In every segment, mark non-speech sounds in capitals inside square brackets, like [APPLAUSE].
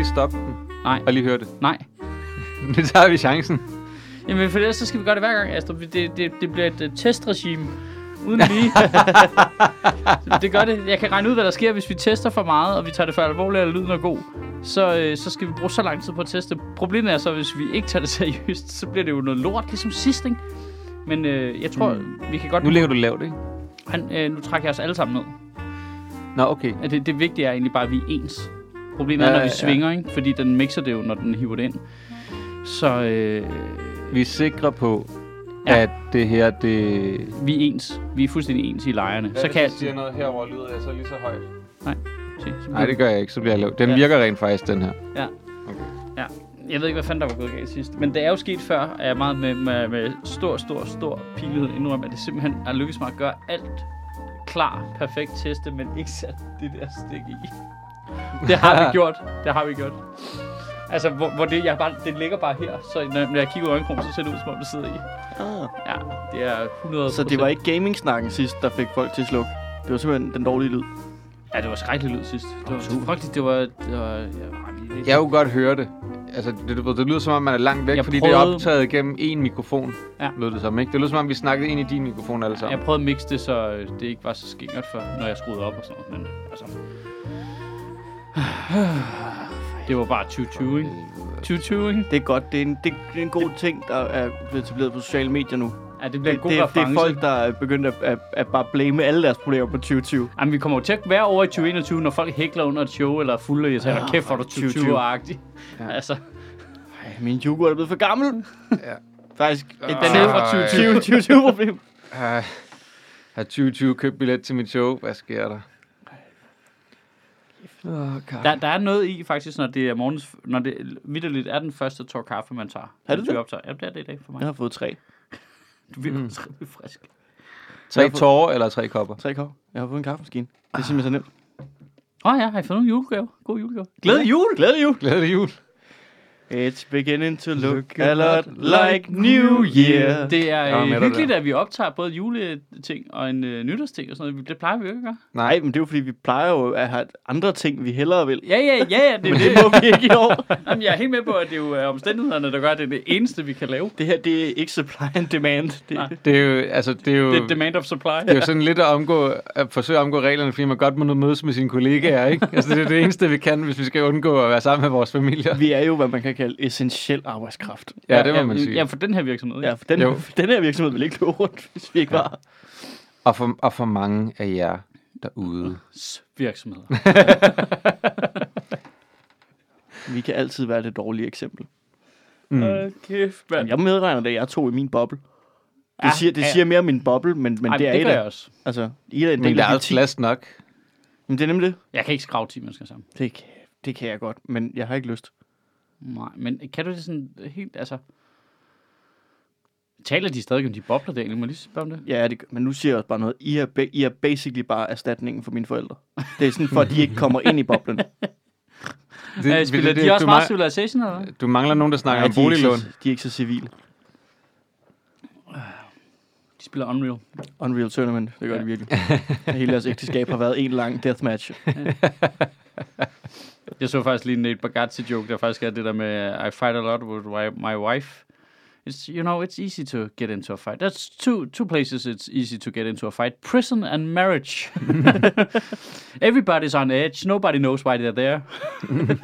lige stoppe den Nej, og lige høre det? nej. [LAUGHS] Nu tager vi chancen. Jamen, for ellers så skal vi gøre det hver gang, Astrup. Det, det, det bliver et uh, testregime. Uden lige. [LAUGHS] det gør det. Jeg kan regne ud, hvad der sker, hvis vi tester for meget, og vi tager det for alvorligt, og lyden er god. Så, øh, så skal vi bruge så lang tid på at teste. Problemet er så, hvis vi ikke tager det [LAUGHS] seriøst, så bliver det jo noget lort, ligesom sidst, ikke? Men øh, jeg tror, mm. vi kan godt... Nu ligger du lavt, ikke? Han, øh, nu trækker jeg os alle sammen ned. Nå, okay. Det, det vigtige er egentlig bare, at vi er ens. Problemet er, Ja, når vi ja. svinger, ikke? Fordi den mixer det jo, når den hiver det ind. Så øh, Vi er sikre på, Ja. at det her, det... vi er ens. Vi er fuldstændig ens i lejrene. Så kan jeg... siger noget her, hvor lyder jeg så lige så højt? Se, så Nej, det gør jeg ikke, så bliver jeg lav. Den Ja. virker rent faktisk, den her. Ja. Okay. ja. Jeg ved ikke, hvad fanden der var gået galt sidst. Men det er jo sket før, at jeg meget med, med, med stor, stor, stor pinlighed indrømmer, at det simpelthen er lykkedes mig at gøre alt klar, perfekt teste, men ikke sat det der stik i. Det har vi [LAUGHS] gjort. Det har vi gjort. Altså, hvor, hvor det, jeg bare, det ligger bare her, så når, når jeg kigger ud af øjenkrogen, så ser det ud, som om det sidder i. Ah. Ja, det er 100 Så det var ikke gaming-snakken sidst, der fik folk til at slukke. Det var simpelthen den dårlige lyd. Ja, det var skrækkeligt lyd sidst. Det var, det var frygteligt. Det var... Det var ja, det, Jeg kunne godt høre det. Altså, det, det, det lyder som om, man er langt væk, Jeg fordi det er prøvede- optaget gennem én mikrofon. Ja. Lød det som, ikke? Det lyder som om, vi snakkede ind i din mikrofon alle Jeg sammen. prøvede at mixe det, så øh, det ikke var så skingert for, når jeg skruede op og sådan noget. Men altså... Det var bare 2020, ikke? 2020, ikke? Det er godt. Det er en, det, det er en god ting, der er blevet etableret på sociale medier nu. Ja, det bliver en Det, god det, det er reference. folk, der er begyndt at, at, at bare blame alle deres problemer på 2020. Jamen, vi kommer jo til at være over i 2021, når folk hækler under et show, eller er fulde, og jeg siger, Ah, kæft, er du 2020-agtig. Ja. Altså, Ej, min yoghurt er blevet for gammel. Ja. Faktisk et den er fra 2020. 2020 problem. Uh, har 2020 købt billet til mit show? Hvad sker der? Oh, der, der er noget i, faktisk, når det er morgens, når det vidderligt er den første tår kaffe, man tager. Er det mens vi det? Optager. Ja, det er det i dag for mig. Jeg har fået tre. [LAUGHS] Du virker Mm. rimelig frisk. Tre tårer eller tre kopper? Tre kopper. Jeg har fået en kaffemaskine. Det er simpelthen så nemt. Åh oh, ja, har I fået nogle julegave? God julegave. Glædelig jul! Glædelig jul. Glædelig jul. It's beginning to look Look a lot like New Year. Det er øh, dig hyggeligt, der. at vi optager både juleting og en øh, nytårsting og sådan noget. Det plejer vi jo ikke at gøre. Nej, men det er jo fordi, vi plejer jo at have andre ting, vi hellere vil. Ja, ja, ja, ja. [LAUGHS] Det, er Men det. det må vi ikke i år. [LAUGHS] Jamen, jeg er helt med på, at det jo er omstændighederne, der gør, at det er det eneste, vi kan lave. Det her, det er ikke supply and demand. Det, Nej. Det er jo, altså, det er jo, Det er demand of supply. det er jo sådan lidt at, omgå, at forsøge at omgå reglerne, fordi man godt må mødes med sine kollegaer, ikke? Altså, det er det eneste, vi kan, hvis vi skal undgå at være sammen med vores familier. vi er jo, hvad man kan kalde essentiel arbejdskraft. Ja, det må man sige. Ja, for den her virksomhed. Ja, for den, Jo. den her virksomhed vil ikke løbe rundt, hvis vi ikke var. Og for, og for mange af jer derude. Virksomheder. [LAUGHS] Vi kan altid være det dårlige eksempel. Mm. Hold kæft, Men mand. jeg medregner det, jeg to i min boble. Det, Ja, siger, det ja. siger mere om min boble, men, men Ej, det er det jeg af, også. altså, I er en Men der er også 10. plads nok. Men det er nemlig det. Jeg kan ikke skrave 10 mennesker sammen. Det kan, det kan jeg godt, men jeg har ikke lyst. Nej, men kan du det sådan helt, altså... Taler de stadig om de bobler der egentlig? Må jeg lige spørge om det? Ja, det, men nu siger jeg også bare noget. I er, I er basically bare erstatningen for mine forældre. Det er sådan, for at de ikke kommer ind i boblen. [LAUGHS] Det, Det, spiller de også du, meget Civilization, eller hvad? du mangler nogen, der snakker om de, er ikke boliglån. så, de er ikke så civile. De spiller Unreal. Unreal Tournament, det gør Ja. de virkelig. Hele deres ægteskab har været en lang deathmatch. [LAUGHS] [LAUGHS] Jeg så faktisk lige en Nate Bargatze joke, der faktisk er det der med, I fight a lot with wi- my wife. It's, you know, it's easy to get into a fight. That's two, two places it's easy to get into a fight. Prison and marriage. [LAUGHS] Everybody's on edge. Nobody knows why they're there. [LAUGHS]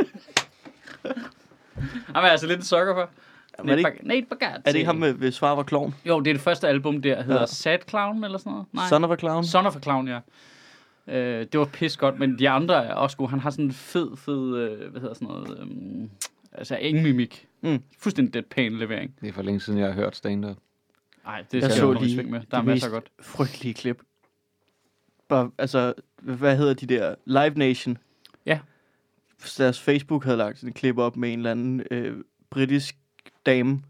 Han er altså lidt en sukker for. Men er det Nate, ikke- Nate Bargatze. Er det ikke ham med, hvis far var klovn? Jo, det er det første album der, hedder ja. Sad Clown eller sådan noget. Nej. Son of a clown? Son of a Clown, ja. Øh, det var pis godt, men de andre er også gode. Han har sådan en fed, fed, øh, hvad hedder sådan noget, øhm, altså ingen mimik. Mm. Fuldstændig deadpan levering. Det er for længe siden, jeg har hørt stand-up. Nej, det Jeg skal så jeg lige med. Der er masser godt. frygtelige klip. Bare, altså, hvad hedder de der? Live Nation. Ja. Deres Facebook havde lagt sådan et klip op med en eller anden øh, britisk dame,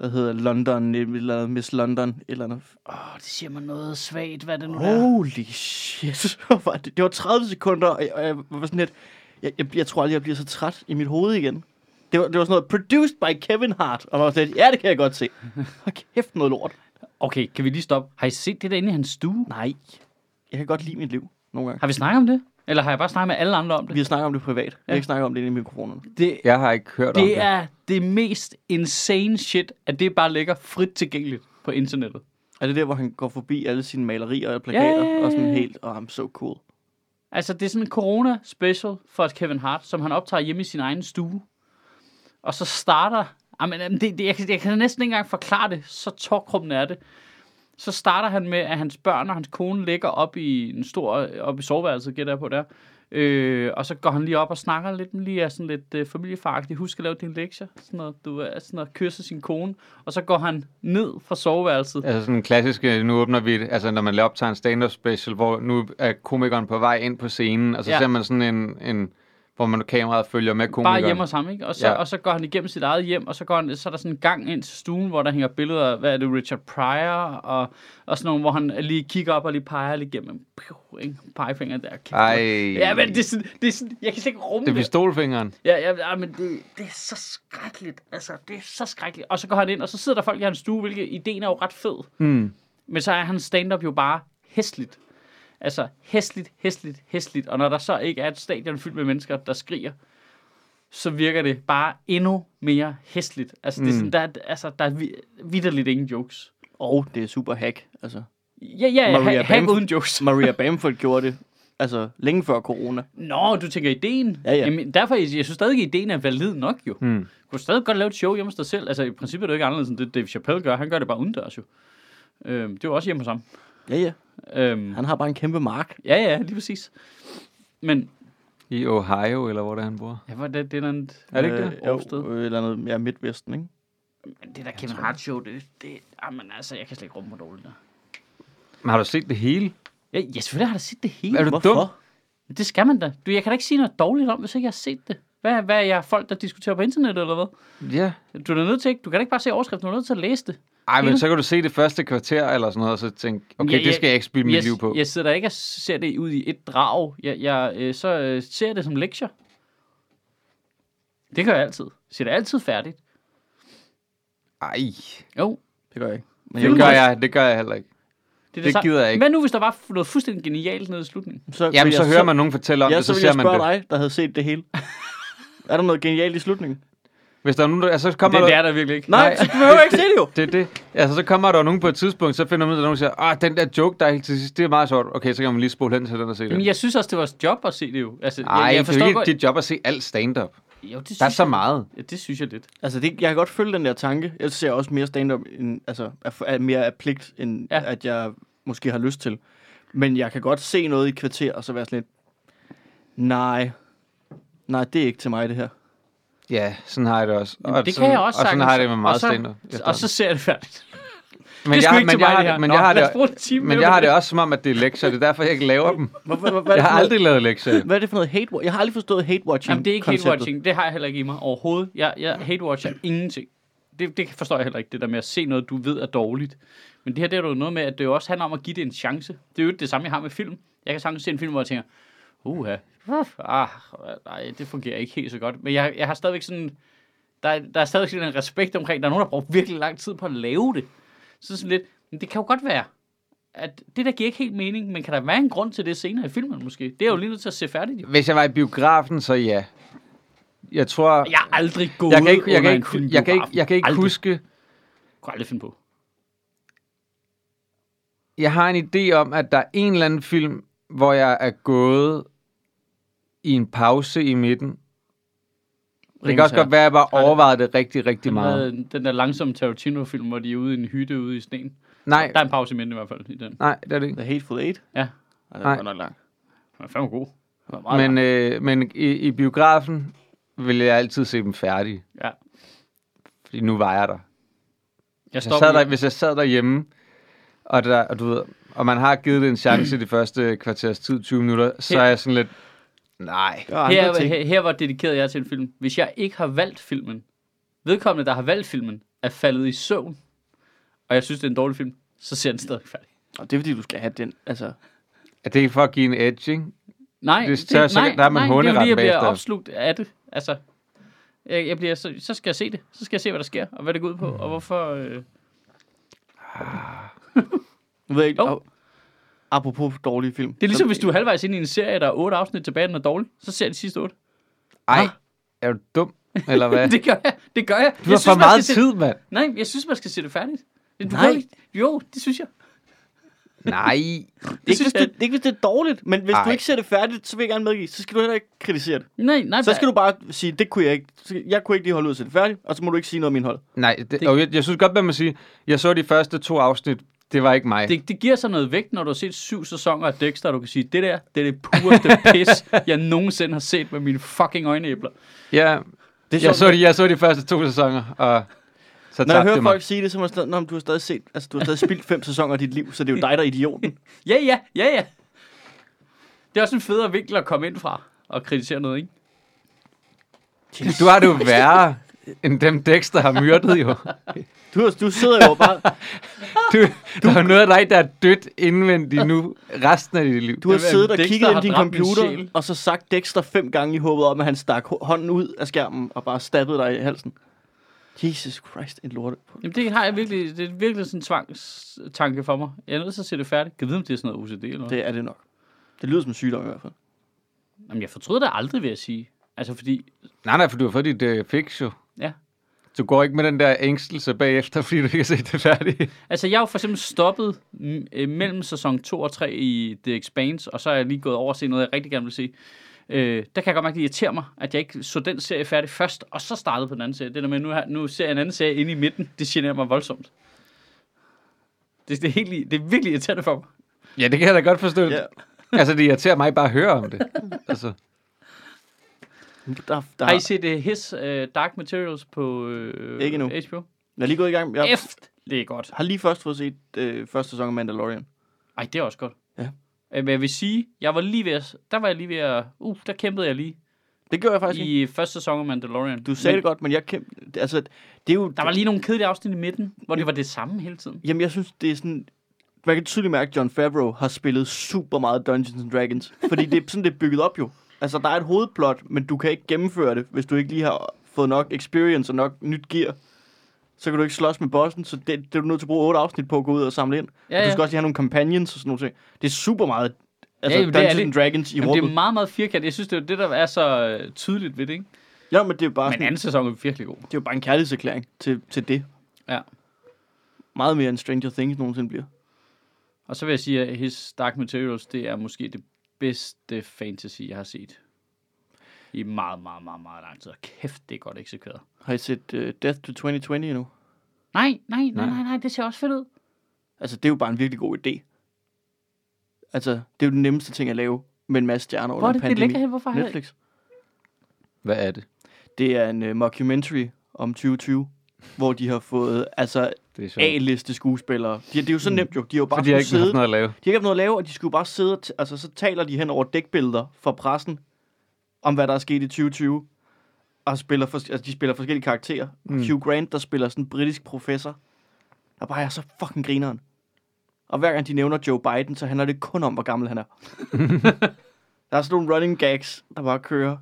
der hedder London, eller Miss London, et eller andet. Åh, oh, det siger mig noget svagt, hvad det nu er. Holy shit. [LAUGHS] Det, var 30 sekunder, og jeg, og jeg var sådan lidt, jeg, jeg, jeg tror aldrig, jeg bliver så træt i mit hoved igen. Det var, det var sådan noget, produced by Kevin Hart. Og jeg var sådan ja, det kan jeg godt se. [LAUGHS] Hold kæft noget lort. Okay, kan vi lige stoppe? Har I set det der inde i hans stue? Nej, jeg kan godt lide mit liv nogle gange. Har vi snakket om det? Eller har jeg bare snakket med alle andre om det? Vi har snakket om det privat. Vi har ikke snakket om det inde i mikrofonerne. Det, Jeg har ikke hørt om det det. er det mest insane shit, at det bare ligger frit tilgængeligt på internettet. Er det der, hvor han går forbi alle sine malerier og plakater? Ja, ja, ja, Og sådan helt, oh, I'm so cool. Altså, det er sådan en corona-special for Kevin Hart, som han optager hjemme i sin egen stue. Og så starter... Jamen, jamen, det, det, jeg, kan- jeg kan næsten ikke engang forklare det, så tårkrummen er det. Så starter han med, at hans børn og hans kone ligger op i en stor, op i soveværelset, gætter jeg på der. Øh, og så går han lige op og snakker lidt, med lige er sådan lidt øh, familiefaragtigt. Husk at lave dine lektier. Sådan noget, du er sådan noget, kysser sin kone. Og så går han ned fra soveværelset. Altså sådan en klassisk, øh, nu åbner vi, altså når man laver optager en stand-up special, hvor nu er komikeren på vej ind på scenen, og så ja. ser man sådan en, en hvor man kameraet følger med komikeren. Bare hjemme hos ham, ikke? Og så, ja. Og så går han igennem sit eget hjem, og så, går han, så er der sådan en gang ind til stuen, hvor der hænger billeder af, hvad er det, Richard Pryor, og, og sådan nogle, hvor han lige kigger op og lige peger lige igennem. Piu, ikke? Pegefinger der. Ej, Ja, men det er, sådan, det er sådan, jeg kan slet ikke rumme det er det. pistolfingeren. Ja, ja, ja, men det, det er så skrækkeligt. Altså, det er så skrækkeligt. Og så går han ind, og så sidder der folk i hans stue, hvilket ideen er jo ret fed. Mm. Men så er hans stand-up jo bare hæsligt. Altså, hæsligt, hæsligt, hæsligt. Og når der så ikke er et stadion fyldt med mennesker, der skriger, så virker det bare endnu mere hæsligt. Altså, det er Mm. sådan, der, er- altså, der er vi- vidderligt ingen jokes. Og det er super hack. Altså, Ja, ja, Maria ha- hack uden jokes. [LAUGHS] Maria Bamford gjorde det altså længe før corona. Nå, du tænker ideen. Ja, ja. Jamen, derfor, jeg, jeg synes stadig, at ideen er valid nok jo. Mm. Du kunne stadig godt lave et show hjemme hos dig selv. Altså, i princippet er det jo ikke anderledes, end det Dave Chappelle gør. Han gør det bare udendørs jo. Øhm, det er jo også hjemme hos ham. Ja, ja. Øhm, Han har bare en kæmpe mark. ja, ja, lige præcis. Men, I Ohio, eller hvor det er, han bor. ja, hvor er det, det er noget, Er det ikke det? Jo, Årsted. øh, eller noget, ja, Midtvesten, ikke? Men det der Kevin Hart show, det, det jamen altså, jeg kan slet ikke rumme, hvor dårligt det er. Men har du set det hele? Ja, ja, selvfølgelig har jeg set det hele. Er du Hvorfor? dum? Det skal man da. Du, jeg kan da ikke sige noget dårligt om, hvis ikke jeg har set det. Hvad, hvad er jeg folk, der diskuterer på internettet, eller hvad? Ja. Du er da nødt til ikke, du kan da ikke bare se overskriften, du er nødt til at læse det. Ej, men så kan du se det første kvarter eller sådan noget, og så tænke, okay, Ja, det ja, skal jeg ikke spille mit jeg, liv på. Jeg sidder der ikke og ser det ud i et drag. Jeg, jeg, øh, så øh, ser jeg det som lektier. Det gør jeg altid. Jeg ser det altid færdigt. Ej, Jo, Det gør jeg ikke. Men det gør jeg, det gør jeg heller ikke. det, Det samme. gider jeg ikke. Hvad nu, hvis der var noget fuldstændig genialt nede i slutningen? Så vil Jamen, jeg- så hører man nogen fortælle om Ja, det, så så vil jeg ser man spørge det. dig, der havde set det hele. [LAUGHS] er der noget genialt i slutningen? Hvis der er nogen, der, altså, så kommer Det, der, det er der virkelig ikke. Nej, Nej. så du behøver ikke se det jo. [LAUGHS] Det det. Altså, så kommer der nogen på et tidspunkt, så finder man ud af, at nogen siger, ah, den der joke, der er helt til sidst, det er meget sjovt. Okay, så kan man lige spole hen til den og se Men den. jeg synes også, det var job at se det jo. Altså, Ej, jeg, jeg det er forstår ikke godt. dit job at se alt stand-up. Jo, det synes Der er så jeg- meget. Ja, det synes jeg lidt. Altså, det, jeg kan godt følge den der tanke. Jeg ser også mere stand-up, end, altså, er, er mere af pligt, end Ja. at jeg måske har lyst til. Men jeg kan godt se noget i kvarter, og så være sådan lidt, nej, nej, det er ikke til mig, det her. Ja, sådan har jeg det også. Jamen, det sådan, kan jeg også Og sådan sagtens. har jeg det med meget Og så-. Og så ser jeg det færdigt. [LAUGHS] men det er jeg, men jeg har det men Nå, jeg har det, men jeg har det. også som om, at det er lektier. Det er derfor, jeg ikke laver dem. Hvad, hvad, hvad, hvad, Jeg har aldrig lavet lektier. hvad er det for noget hate Jeg har aldrig forstået hate-watching Jamen, det er ikke hate-watching. Det har jeg heller ikke i mig overhovedet. Jeg, jeg hate-watcher ingenting. Det, det forstår jeg heller ikke, det der med at se noget, du ved er dårligt. Men det her, det er jo noget med, at det jo også handler om at give det en chance. Det er jo det samme, jeg har med film. Jeg kan sagtens se en film, hvor jeg tænker, uha, ah, nej, det fungerer ikke helt så godt. Men jeg, jeg har stadigvæk sådan, der, er- der er stadigvæk sådan en respekt omkring, der er nogen, der brugt virkelig lang tid på at lave det. Så sådan lidt, men det kan jo godt være, at det der giver ikke helt mening, men kan der være en grund til det senere i filmen måske? Det er jeg jo lige nødt til at se færdigt. Jo. Hvis jeg var i biografen, så ja. Jeg tror... Jeg har aldrig gået Jeg kan ikke, jeg kan ikke, film jeg kan ikke, jeg kan ikke aldrig. huske... Kunne aldrig finde på. Jeg har en idé om, at der er en eller anden film, hvor jeg er gået i en pause i midten. Det kan også godt være, at jeg bare overvejede det rigtig, rigtig Den, meget. den der langsomme Tarantino-film, hvor de er ude i en hytte ude i sneen. Nej, Der er en pause i midten i hvert fald i den. nej, det er det ikke. The Hateful Eight? Ja. Nej. er godt nok langt. Den er fandme god. Det var Men, langt. øh, men i, i biografen vil jeg altid se dem færdige. Ja. Fordi nu var jeg der. Jeg Jeg stopper sad der, hvis jeg sad derhjemme, og, der, og, du ved, og man har givet det en chance de første kvarters tid, 20 minutter, så er jeg sådan lidt, nej. Er her, her, her var dedikeret jeg til en film. Hvis jeg ikke har valgt filmen, vedkommende, der har valgt filmen, er faldet i søvn, og jeg synes, det er en dårlig film, så ser den stadig færdig. Og det er fordi, du skal have den, altså... Er det for at give en edge, ikke? Nej, Det- så- så- nej, der er man nej, det er fordi, jeg bliver opslugt af det. Altså, jeg, jeg bliver, så, så skal jeg se det. Så skal jeg se, hvad der sker, og hvad det går ud på, og hvorfor... Øh... [LAUGHS] Ved jeg ikke... Jo. Oh. Apropos dårlige film. Det er ligesom, hvis du er halvvejs ind i en serie, der er otte afsnit tilbage, den er dårlig. Så ser jeg de sidste otte. Ej, er du dum? Eller hvad? [LAUGHS] det gør jeg. Det gør jeg. du har for meget tid, mand. Nej, jeg synes, man skal se det færdigt. Du Nej. kan ikke- Jo, det synes jeg. Nej. [LAUGHS] Ikke synes hvis, jeg- det, ikke hvis det er dårligt, men hvis Ej. du ikke ser det færdigt, så vil jeg gerne medgive, så skal du heller ikke kritisere det. Nej, nej. Så skal du bare sige, det kunne jeg ikke. Så Jeg kunne ikke lige holde ud at se det færdigt, og så må du ikke sige noget om indhold. Nej, det, og jeg, jeg synes godt, man må sige, jeg så de første to afsnit, det var ikke mig. Det, det giver sig noget vægt, når du har set syv sæsoner af Dexter, og du kan sige, det der, det er det pureste [LAUGHS] pis, jeg nogensinde har set med mine fucking øjenæbler. ja, Det er jeg så, de, jeg så de første to sæsoner, og så Når jeg hører folk sige det, så må jeg stadig, du har stadig set, altså du har stadig spildt fem sæsoner af dit liv, så det er jo dig, der er idioten. [LAUGHS] Ja, ja, ja, ja. Det er også en federe vinkel at komme ind fra og kritisere noget, ikke? Du har det jo værre end dem Dexter har myrdet jo. [LAUGHS] Du, du sidder jo bare, [LAUGHS] Du, der er noget af dig, der er dødt indvendigt nu resten af dit liv. du har siddet og Dexter kigget ind i din min computer, og så sagt Dexter fem gange i håbet om, at han stak hånden ud af skærmen og bare stabbede dig i halsen. Jesus Christ, en lorte. Jamen, det har jeg virkelig, det er virkelig sådan en tvangstanke for mig. Jeg er nødt til at se det færdigt. Kan vide, om det er sådan noget OCD eller noget? Det er det nok. Det lyder som en sygdom i hvert fald. Jamen, jeg fortryder det aldrig, vil jeg sige. Altså, fordi... Nej, nej, for du har fået dit uh, fix jo. Ja. Du går ikke med den der ængstelse bagefter, [LAUGHS] fordi du ikke har set det færdigt. Altså, jeg har jo for eksempel stoppet øh, mellem sæson 2 og 3 i The Expanse, og så er jeg lige gået over og se noget, jeg rigtig gerne vil se. Øh, der kan jeg godt mærke, at det irriterer mig, at jeg ikke så den serie færdig først, og så startede på den anden serie. Det der med, nu, har- nu ser jeg en anden serie inde i midten, det generer mig voldsomt. Det, det, er, helt, det er virkelig irriterende for mig. Ja, det kan jeg da godt forstå. Ja. Altså, det irriterer mig bare at høre om det. [LAUGHS] Altså, Der, der, Har I set uh, His uh, Dark Materials på uh, Ikke endnu. HBO? jeg er lige gået i gang. Jeg Eft, det er godt. har lige først fået set øh, første sæson af Mandalorian. Ej, det er også godt. Ja. Øh, Men jeg vil sige, jeg var lige ved at, der var jeg lige ved at, uh, der kæmpede jeg lige Det gjorde jeg faktisk ikke. i første sæson af Mandalorian. Du sagde Men det godt, men jeg kæm... Altså, det er jo... Der var lige nogle kedelige afsnit i midten, hvor det var det samme hele tiden. Jamen, jeg synes, det er sådan... Man kan tydeligt mærke, at John Favreau har spillet super meget Dungeons and Dragons. Fordi det er sådan, det er bygget op jo. Altså, der er et hovedplot, men du kan ikke gennemføre det, hvis du ikke lige har fået nok experience og nok nyt gear. Så kan du ikke slås med bossen, så det, det er du nødt til at bruge otte afsnit på at gå ud og samle ind. Ja, Og du skal også lige have nogle companions og sådan noget. Det er super meget altså, Ja, ja, jo, det er Dungeons det. Dragons i Jamen, det rummet. er meget, meget firkantet. Jeg synes, det er det, der er så øh, tydeligt ved det, ikke? Ja, men det er jo bare, Men anden sæson er virkelig god. det er jo bare en kærlighedserklæring til, til det. Ja. Meget mere end Stranger Things nogensinde bliver. Og så vil jeg sige, at His Dark Materials, det er måske det bedste fantasy, jeg har set. I meget, meget, meget, meget lang tid. Og Kæft, det er godt eksekveret. Har I set uh, Death to 2020 endnu? Nej, nej, nej, Nej. nej, det ser også fedt ud. Altså, det er jo bare en virkelig god idé. Altså, det er jo den nemmeste ting at lave med en masse stjerner Hvor er under det, det pandemi. ligger hen? Hvorfor har jeg... Netflix. hvad er det? Det er en uh, mockumentary om 2020, hvor de har fået altså. A-liste skuespillere. De, det er jo så Mm. nemt jo. De har jo bare Fordi jeg skulle ikke har sidde. noget at lave. De har ikke haft noget at lave, og de skulle bare sidde, og altså så taler de hen over dækbilleder fra pressen, om hvad der er sket i 2020, og spiller for, altså de spiller forskellige karakterer. Mm. Hugh Grant, der spiller sådan en britisk professor, der bare er så fucking grineren. Og hver gang de nævner Joe Biden, så handler det kun om, hvor gammel han er. [LAUGHS] der er sådan nogle running gags, der bare kører.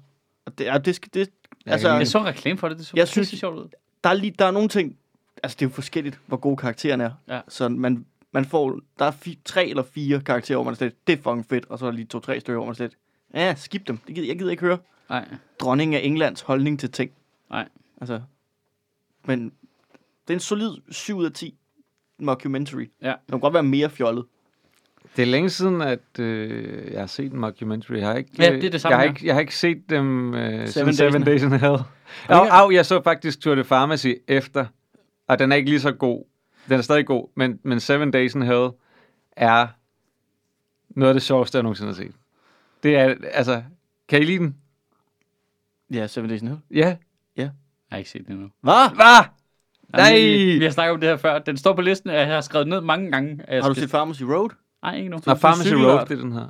Og det, er, det, skal- det, Jeg altså, Jeg så reklame for det, det så Jeg synes, sjovt ud. der er, lige, der er nogle ting, altså det er jo forskelligt, hvor gode karaktererne er. Ja. Så man, man får, der er fi, tre eller fire karakterer, hvor man slet, det er fucking fedt, og så er der lige to-tre stykker, hvor man slet, ja, skip dem, det gider, jeg gider ikke høre. Nej, Dronningen af Englands holdning til ting. nej. Altså, men det er en solid 7 ud af 10 mockumentary. Ja. Det kan godt være mere fjollet. Det er længe siden, at øh, jeg har set en mockumentary. Jeg har ikke, Ja, det er det samme jeg har ikke, jeg har ikke set dem øh, Seven siden Days Seven in- Days in Hell. Au, au, jeg så faktisk Tour de Pharmacy efter, og den er ikke lige så god. Den er stadig god, men, men Seven Days in Hell er noget af det sjoveste, jeg nogensinde har set. Det er, altså, kan I lide den? Ja, Seven Days in Hell. Ja. Jeg har ikke set den endnu. Hvad? Hvad? Nej! Vi, vi har snakket om det her før. Den står på listen, og jeg har skrevet ned mange gange. Har du skal- set Pharmacy Road? Nej, ikke nu. Nå, er Pharmacy. Road, det er den her.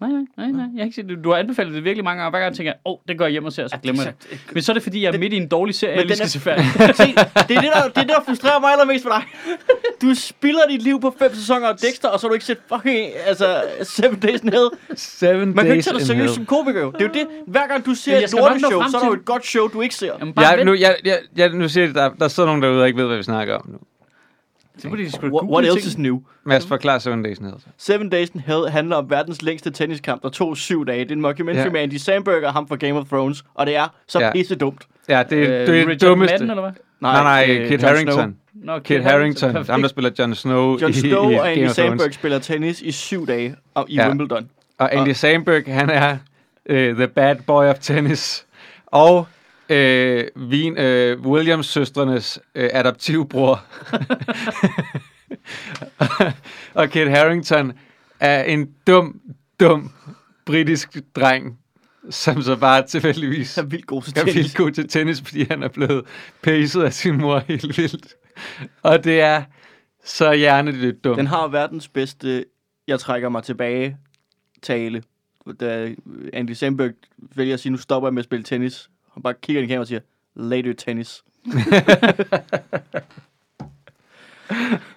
Nej, nej, nej, nej. Jeg har ikke set det. Du har anbefalet det virkelig mange gange, og hver gang tænker jeg, åh, oh, det går jeg hjem og ser, og så glemmer jeg det. Men så er det, fordi jeg er midt i en dårlig serie, Men jeg lige skal er- se færdig. [LAUGHS] Se, det er det, der, det er det, der frustrerer mig allermest for dig. Du spilder dit liv på fem sæsoner af Dexter, og så har du ikke set fucking, altså, Seven Days in Hell. Seven Man kan ikke Days tage dig seriøst som komiker jo. Det er jo det. Hver gang du ser et lorteshow, frem så er der jo et godt show, du ikke ser. Jamen, vent. nu, jeg, jeg, jeg, nu siger jeg, der, der sidder nogen derude, der ikke ved, hvad vi snakker om nu. Det må de sgu What, what else ting. is new? Mads, forklar Seven Days in Hell. Seven Days in Hell handler om verdens længste tenniskamp, der tog syv dage. Det er en mockumentary Ja. med Andy Samberg og ham fra Game of Thrones, og det er så Ja. pisse dumt. Ja, det, Øh, det er det dummeste. Madden, eller hvad? Nej, nej, øh, Kit Jon Harington. Snow. Nå, Kit Harington, ham der spiller Jon Snow Jon i, Snow i og Game Andy of Thrones. Samberg spiller tennis i syv dage og- i Ja. Wimbledon. Og Andy Samberg, han er uh, the bad boy of tennis. Og uh, Vin, uh, Williams-søstrenes uh, adoptivbror. og Kit Harington er en dum, dum britisk dreng, som så bare tilfældigvis Så vildt god til er tennis. vildt god til tennis, fordi han er blevet pacet af sin mor helt vildt. Og det er så hjernedødt dumt. Den har verdens bedste, jeg trækker mig tilbage, tale. Da Andy Samberg vælger at sige, nu stopper jeg med at spille tennis. Han bare kigger i kameraet og siger, later tennis. [LAUGHS]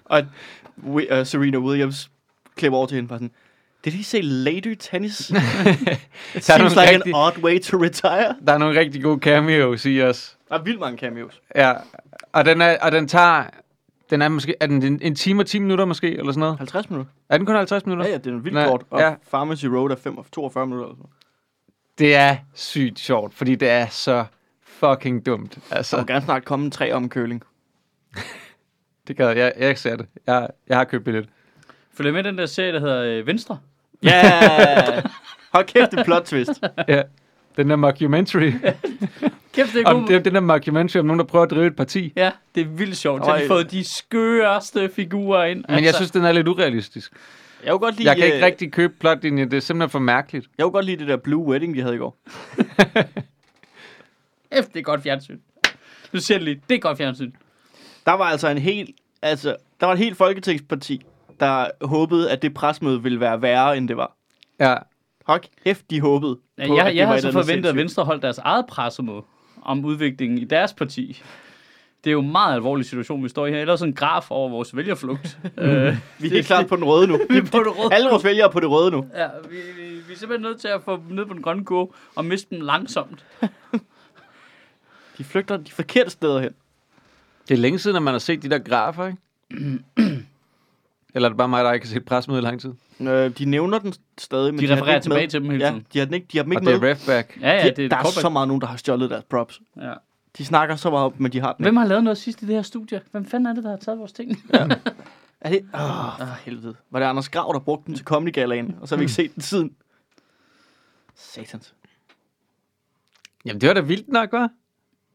og Wi- uh, Serena Williams klipper over til hende bare sådan, Did he say later tennis? [LAUGHS] It seems like rigtig- an odd way to retire. Der er nogle rigtig gode cameos i os. Der er vildt mange cameos. Ja, og den, er, og den tager... Den er måske... Er den en, en time og 10 minutter måske, eller sådan noget? 50 minutter. Er den kun 50 minutter? Ja, ja, det er en vildt kort. Og ja. Pharmacy Road er 5, 42 minutter. Eller sådan. Det er sygt sjovt, fordi det er så fucking dumt. Der Altså, må gerne snart komme en tre om køling. [LAUGHS] det gør jeg. Jeg, jeg ser det. Jeg, jeg har købt billet. Følger med den der serie, der hedder øh, Venstre. Ja! Yeah! [LAUGHS] Hold kæft, det plot twist. Ja. Den der mockumentary. [LAUGHS] Kæft, det er om, god. det er den der mockumentary om nogen, der prøver at drive et parti. Ja, det er vildt sjovt. Så har de fået de skøreste figurer ind. Men jeg synes, den er lidt urealistisk. Jeg kunne godt lide, Jeg kan ikke øh, rigtig købe plotlinjen. Det er simpelthen for mærkeligt. Jeg kunne godt lide det der Blue Wedding, de havde i går. [LAUGHS] F, det er godt fjernsyn. Du siger det lige, det er godt fjernsyn. Der var altså en helt, altså, der var et helt folketingsparti, der håbede, at det presmøde ville være værre, end det var. Ja. Hold kæft, de håbede. Ja, på, jeg, jeg har et så forventet, at. Venstre holdt deres eget pressemøde om udviklingen i deres parti. Det er jo en meget alvorlig situation, vi står i her. Sådan en graf over vores vælgerflugt. [LAUGHS] øh, Vi er helt klart på den røde nu. [LAUGHS] vi er på det røde. Alle vores vælgere er på det røde nu. Ja, vi, vi, vi er simpelthen nødt til at få dem ned på den grønne kurve og miste dem langsomt. [LAUGHS] De flygter de forkerte steder hen. Det er længe siden, at man har set de der grafer, ikke? [CLEARS THROAT] Eller er det bare mig, der ikke har set presmøde i lang tid? Øh, de nævner den stadig, men De den refererer ikke tilbage med. til dem hele Ja, tiden. de har, den ikke, de har dem ikke Og det med. er refback. Ja, ja, De, det er der er callback. så meget nogen, der har stjålet deres props. Ja. De snakker så meget om, men de har den Hvem har lavet noget sidst i det her studie? Hvem fanden er det, der har taget vores ting? ikke. Er det? Åh, oh, for helvede. Var det Anders Grav, der brugte den til Comedy Galaen, og så har vi ikke set den siden? Satans. Jamen, det var da vildt nok, hva'?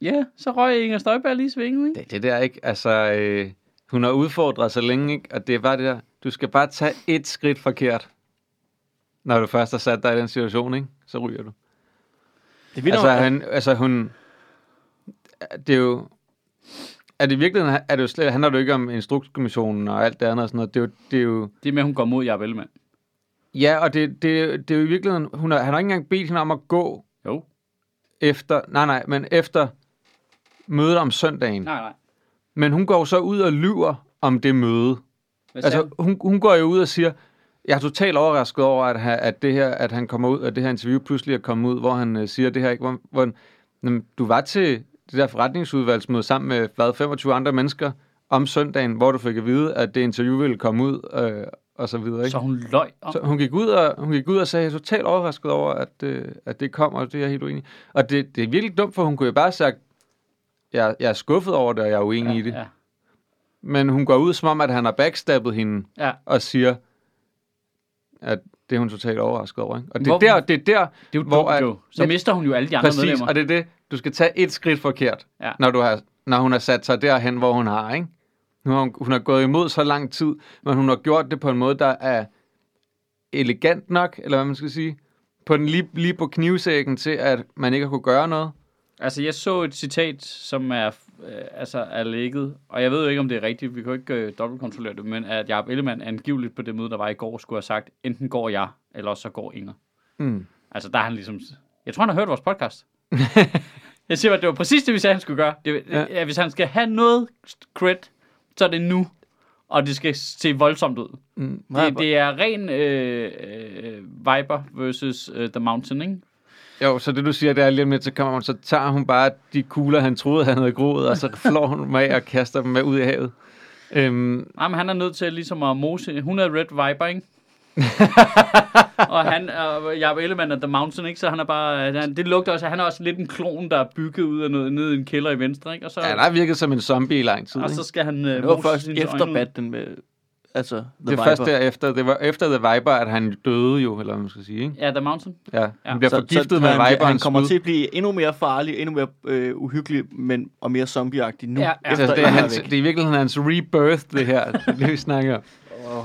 ja, så røg Inger Støjberg lige i svingen, ikke? Det, det der ikke, altså, øh, hun har udfordret så længe, ikke? Og det er bare det der, du skal bare tage et skridt forkert, når du først har sat dig i den situation, ikke? Så ryger du. Det er vildt, Altså, altså, han, altså hun, det er jo, er det i virkeligheden, er det jo slet, handler det jo ikke om instrukskommissionen og alt det andet og sådan noget, det er jo, det er jo Det er med, at hun går mod Jacob Ellemann. ja, og det, det, det er jo i virkeligheden, hun har, han har ikke engang bedt hende om at gå Jo. efter, nej nej, men efter mødet om søndagen. Nej, nej. Men hun går så ud og lyver om det møde. Hvad Altså, hun, hun går jo ud og siger, jeg er totalt overrasket over, at, at, det her, at han kommer ud, at det her interview pludselig er kommet ud, hvor han øh, siger det her, ikke? Hvor, hvor, jamen, du var til det der forretningsudvalgsmøde sammen med hvad, 25 andre mennesker om søndagen, hvor du fik at vide, at det interview ville komme ud, øh, og så videre. Ikke? Så hun løg om. Så hun gik ud og, hun gik ud og sagde, jeg er totalt overrasket over, at, øh, at det kom, og det er jeg helt uenig. Og det, det er virkelig dumt, for hun kunne jo bare have sagt, jeg, jeg er skuffet over det, og jeg er uenig ja, i det. Ja, Men hun går ud som om, at han har backstabbet hende, ja. og siger, at det er hun totalt overrasket over. Ikke? Og det er, Hvor- der, det er der, Det er jo Hvor dumt, er- jo. Så Ja, mister hun jo alle de andre præcis, medlemmer. og det er det, du skal tage et skridt forkert, Ja. når, du har, når hun har sat sig derhen, hvor hun har. Ikke? Nu har hun, hun har gået imod så lang tid, men hun har gjort det på en måde, der er elegant nok, eller hvad man skal sige, på den lige, lige på knivsækken til, at man ikke har kunne gøre noget. Altså, jeg så et citat, som er, øh, altså, er lækket, og jeg ved jo ikke, om det er rigtigt, vi kan jo ikke øh, dobbeltkontrollere det, men at Jacob Ellemann angiveligt på det møde, der var i går, skulle have sagt, enten går jeg, eller så går Inger. Mm. Altså, der er han ligesom... Jeg tror, han har hørt vores podcast. Jeg siger, at det var præcis det, vi sagde, han skulle gøre. Det, Ja. ja. Hvis han skal have noget credit, så er det nu. Og det skal se voldsomt ud. Mm. Det, det er ren øh, øh, Viper versus øh, The Mountain, ikke? Jo, så det du siger, det er lige om lidt, så kommer hun, så tager hun bare de kugler, han troede, han havde groet, og så [LAUGHS] flår hun dem af og kaster dem med ud i havet. Øhm, Nej, men han er nødt til ligesom at mose. Hun er Red Viper, ikke? [LAUGHS] og han er Jacob Ellemann er The Mountain, ikke? Så han er bare... Han, det lugter også, han er også lidt en klon, der er bygget ud af noget nede i en kælder i venstre, ikke? Og så, ja, han har virket som en zombie i lang tid. og ikke? så skal han... Uh, Det var først efter Batman med... Altså, The Det er Viper. først derefter, det var efter The Viper, at han døde jo, eller hvad man skal sige, ikke? Ja, The Mountain. Ja, Ja. han bliver Så- forgiftet så med han, Viperens Han kommer skud. til at blive endnu mere farlig, endnu mere øh, uhyggelig, men, og mere zombieagtig nu, Ja, ja, ja. ja. efter Altså, det, er hans, det er i virkeligheden hans rebirth, det her, [LAUGHS] det vi snakker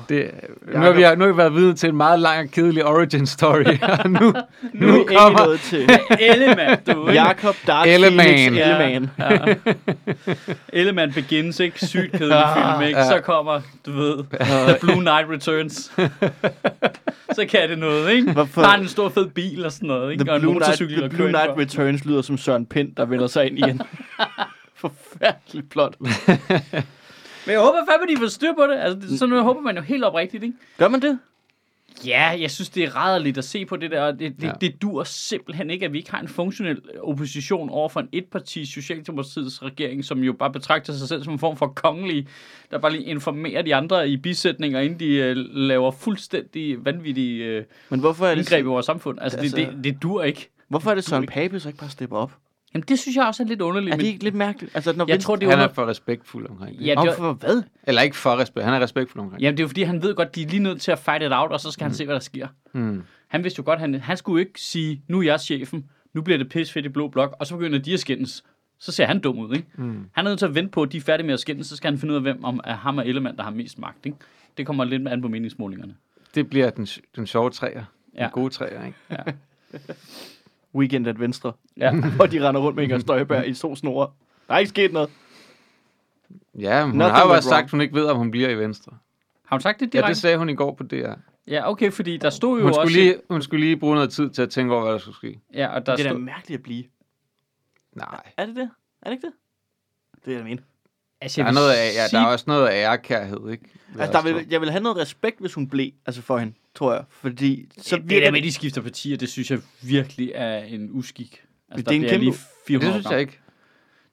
Det, nu, har vi, nu har vi været vidne til en meget lang og kedelig origin story, [LAUGHS] og nu, Nu nu er kommer... nået til [LAUGHS] Ellemann, du. Jakob Dark Elleman. Phoenix Ja. Elleman. Ja. [LAUGHS] Ellemann Begins, ikke? Sygt kedelig film, ikke? Ja. Så kommer, du ved, The Blue Knight Returns. så kan det noget, ikke? Hvorfor- Har en stor fed bil og sådan noget, ikke? The og en Blue, The Blue kører Night indenfor. Returns lyder som Søren Pind, der vender sig ind igen. Forfærdeligt plot. Men jeg håber fandme, de får styr på det. Altså, det- sådan noget håber man jo helt oprigtigt, ikke? Gør man det? Ja, jeg synes, det er rædderligt at se på det der. Det, det, Ja. det dur simpelthen ikke, at vi ikke har en funktionel opposition over for en etparti Socialdemokratiets regering, som jo bare betragter sig selv som en form for kongelig, der bare lige informerer de andre i bisætninger, inden de øh, laver fuldstændig vanvittige øh, Men hvorfor er det, indgreb i vores samfund. Altså, Altså- det, det, det dur ikke. hvorfor er det Søren Pape så ikke bare stepper op? Jamen, det synes jeg også er lidt underligt. Er det men ikke lidt mærkeligt? Altså, når jeg Venstre- tror, det er Han er under... for respektfuld omkring det. Ja, det, Om er, for hvad? Eller ikke for respekt, han er respektfuld omkring det. jamen, det er jo fordi, han ved godt, de er lige nødt til at fight it out, og så skal han se, hvad der sker. Mm. Han vidste jo godt, han, han skulle ikke sige, nu er jeg chefen, nu bliver det pis fedt i blå blok, og så begynder de at skændes. Så ser han dum ud, ikke? Mm. Han er nødt til at vente på, at de er færdige med at skændes, så skal han finde ud af, hvem om er ham og Ellemann, der har mest magt, ikke? Det kommer lidt an på meningsmålingerne. Det bliver den, den sjove træer. Ja. Ja. Den gode træer, ikke? [LAUGHS] Weekend at Venstre. Ja. [LAUGHS] Hvor de render rundt med Inger Støjberg i to snore. Der er ikke sket noget. Ja, men hun Nothing har jo også sagt, wrong. at hun ikke ved, om hun bliver i Venstre. Har hun sagt det Ja, direkte? det sagde hun i går på DR. Ja, okay, fordi der stod jo Hun også... skulle, lige, hun skulle lige bruge noget tid til at tænke over, hvad der skulle ske. Ja, og der Det er da stod... mærkeligt at blive. Nej. Er det det? Er det ikke det? Det er jeg mener. Altså, Der er, noget af, ja, sige- der er også noget af ærekærhed, ikke? Altså, der jeg vil, jeg vil have noget respekt, hvis hun blev, altså for hende, tror jeg. Fordi så det virker der med, at de skifter partier, det synes jeg virkelig er en uskik. Altså, det er en kæmpe- lige Det 400 synes år jeg ikke.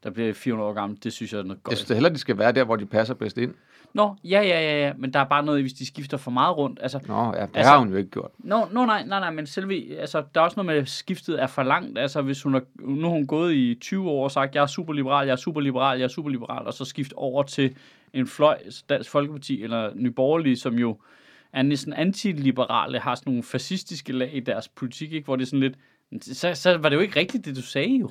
Der bliver 400 år gammel, det synes jeg er noget Jeg godt. synes det heller, de skal være der, hvor de passer bedst ind. Nå, ja, ja, ja, ja, men der er bare noget, hvis de skifter for meget rundt. Altså, Nå, ja, det Altså- altså, har hun jo ikke gjort. Nå, no, nej, nej, nej, men selve, altså, der er også noget med, at skiftet er for langt. Altså, hvis hun er, nu har hun gået i 20 år og sagt, jeg er superliberal, jeg er superliberal, jeg er superliberal, og så skift over til en fløj, Dansk Folkeparti eller Nye Borgerlige, som jo er næsten antiliberale, har sådan nogle fascistiske lag i deres politik, ikke? hvor det er sådan lidt, så, så var det jo ikke rigtigt, det du sagde jo.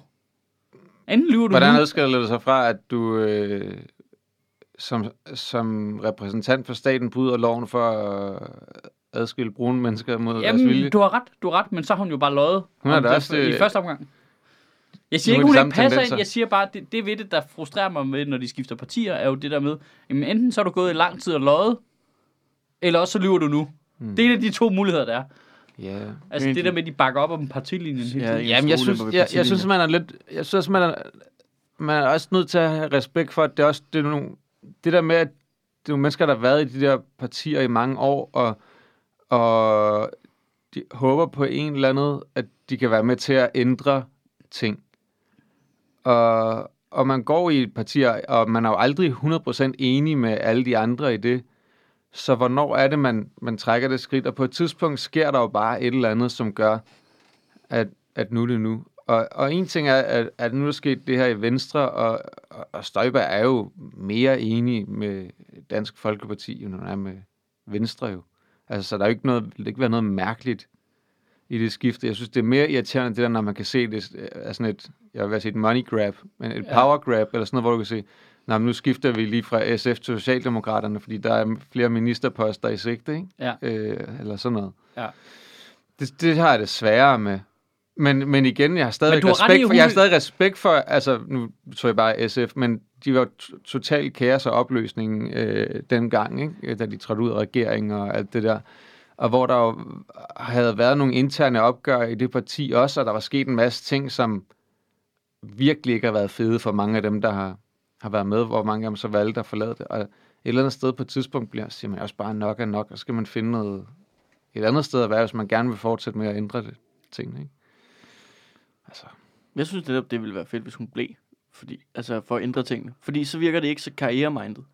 Enten lyver du Hvordan adskiller det sig fra, at du øh, som, som repræsentant for staten bryder loven for at adskille brune mennesker mod deres vilje? Jamen, du har ret, du har ret, men så har hun jo bare løjet. Hun da det også, I øh, første omgang. Jeg siger er ikke, det hun ikke passer tendenser. ind. Jeg siger bare, at det, det ved det, der frustrerer mig med, når de skifter partier, er jo det der med, jamen enten så har du gået i lang tid og løjet, eller også så lyver du nu. Hmm. Det er en af de to muligheder, der er. Ja. Altså det der med, at de bakker op om partilinjen hele Ja, tiden. ja. Jamen, jeg synes, jeg, jeg synes, man er lidt... Jeg synes, man er, man er også nødt til at have respekt for, at det er også det, er nogle, det der med, at det er nogle mennesker, der har været i de der partier i mange år, og, og de håber på en eller anden, at de kan være med til at ændre ting. Og, og man går i et parti, og man er jo aldrig 100% enig med alle de andre i det. Så hvornår er det, man, man trækker det skridt? Og på et tidspunkt sker der jo bare et eller andet, som gør, at, at nu er det nu. Og, og en ting er, at, at nu er sket det her i Venstre, og, og, og Støjberg er jo mere enig med Dansk Folkeparti, end han er med Venstre jo. Altså, så der er jo ikke noget, vil ikke være noget mærkeligt i det skifte. Jeg synes, det er mere irriterende, det der, når man kan se det er sådan et, jeg vil sige et money grab, men et Ja. power grab, eller sådan noget, hvor du kan se, nej, nu skifter vi lige fra SF til Socialdemokraterne, fordi der er flere ministerposter i sigte, ikke? Ja. Øh, eller sådan noget. Ja. Det, det har jeg det sværere med. Men, men igen, jeg har stadig respekt for, jeg har stadig respekt for, altså nu tror jeg bare SF, men de var t- total kaos og opløsning øh, dengang, ikke? da de trådte ud af regeringen og alt det der. Og hvor der jo havde været nogle interne opgør i det parti også, og der var sket en masse ting, som virkelig ikke har været fede for mange af dem, der har, har været med, hvor mange af dem så valgte at forlade det. Og et eller andet sted på et tidspunkt bliver, siger man også bare nok er nok, og så skal man finde noget, et andet sted at være, hvis man gerne vil fortsætte med at ændre det, tingene. Ikke? Altså, Jeg synes netop, det ville være fedt, hvis hun blev. Fordi, altså for at ændre tingene. Fordi så virker det ikke så karrieremindet.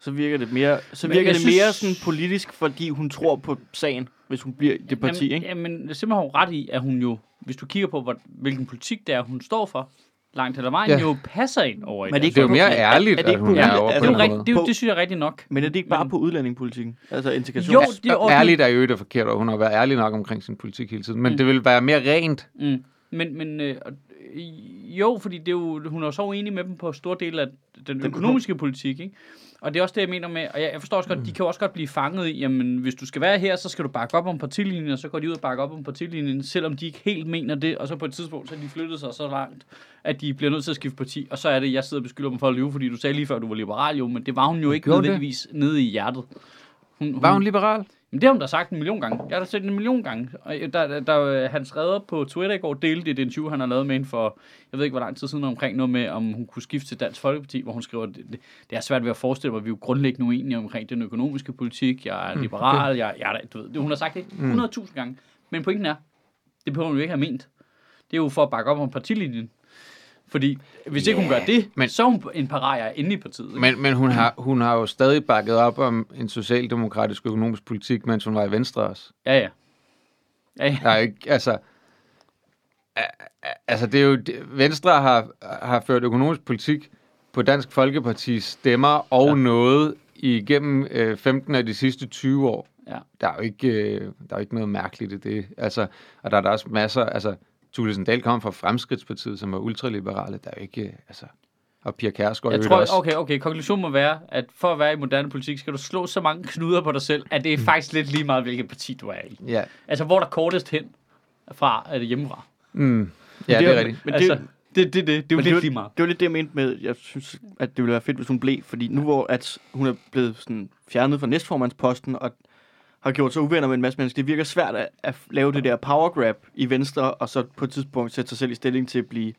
Så virker det mere, så virker det synes- mere sådan politisk, fordi hun tror på sagen, hvis hun bliver i det parti, jamen, ikke? Jamen, simpelthen har hun ret i, at hun jo, hvis du kigger på, hvor, hvilken politik det er, hun står for, langt hen ad vejen, Ja. jo passer ind over i Men det det. ikke Det er jo mere Er- er- ærligt, er det at hun er er- over er på Det, rigt, måde. det, synes jeg er rigtigt nok. Men er det ikke bare Men- på udlændingepolitikken? Altså integration? Jo, det er jo Ærligt er jo det forkert, og hun har været ærlig nok omkring sin politik hele tiden. Men det vil være mere rent. Mm. Men, men øh, jo, fordi det er jo, hun er jo så uenig med dem på store dele af den økonomiske politik, ikke? Og det er også det, jeg mener med, og jeg, jeg forstår også godt, de kan også godt blive fanget i, jamen hvis du skal være her, så skal du bakke op om partilinjen, og så går de ud og bakker op om partilinjen, selvom de ikke helt mener det, og så på et tidspunkt, så har de flyttet sig så langt, at de bliver nødt til at skifte parti, og så er det, jeg sidder og beskylder dem for at lyve, fordi du sagde lige før, du var liberal jo, men det var hun jo ikke gjorde det. nødvendigvis nede i hjertet. Hun, Var hun liberal? Men det har hun da sagt en million gange. Jeg har da set en million gange. Og der, der, der, hans redder på Twitter i går delte det, det interview, han har lavet med hende for, jeg ved ikke hvor lang tid siden, omkring noget med, om hun kunne skifte til Dansk Folkeparti, hvor hun skriver, det, det, er svært ved at forestille mig, at vi er jo grundlæggende uenige omkring den økonomiske politik. Jeg er liberal, jeg, jeg da- du ved, hun har sagt det 100.000 gange. Men pointen er, det behøver hun jo ikke have ment. Det er jo for at bakke op om partilinjen. Fordi hvis ikke hun gør det, men- så er hun en pariah inde i partiet. ikke? Men, men hun, har, hun har jo stadig bakket op om en socialdemokratisk økonomisk politik, mens hun var i Venstre også. Ja, ja. Ja, ja. Der er ikke, altså, altså det er jo, Venstre har, har ført økonomisk politik på Dansk Folkepartis stemmer og. Ja. noget igennem øh, 15 af de sidste 20 år. Ja. Der er jo ikke, øh, der er jo ikke noget mærkeligt i det. Altså, og der er der også masser, altså, Thulesen Dahl kom fra Fremskridtspartiet, som var ultraliberale. Der er jo ikke, øh, altså, og Pia Kærsgaard Jeg tror, også. okay, okay, konklusionen må være, at for at være i moderne politik, skal du slå så mange knuder på dig selv, at det er faktisk lidt lige meget, hvilket parti du er i. Ja, Altså, hvor er der kortest hen fra, er det hjemmefra. mm. ja det, det er- rigtigt. Men altså, det- det, det, det, det, det er var, lige meget. det var lidt det, jeg mente med, jeg synes, at det ville være fedt, hvis hun blev, fordi nu hvor at hun er blevet sådan fjernet fra næstformandsposten, og har gjort sig uvenner med en masse mennesker, det virker svært at, at lave det der power grab i Venstre, og så på et tidspunkt sætte sig selv i stilling til at blive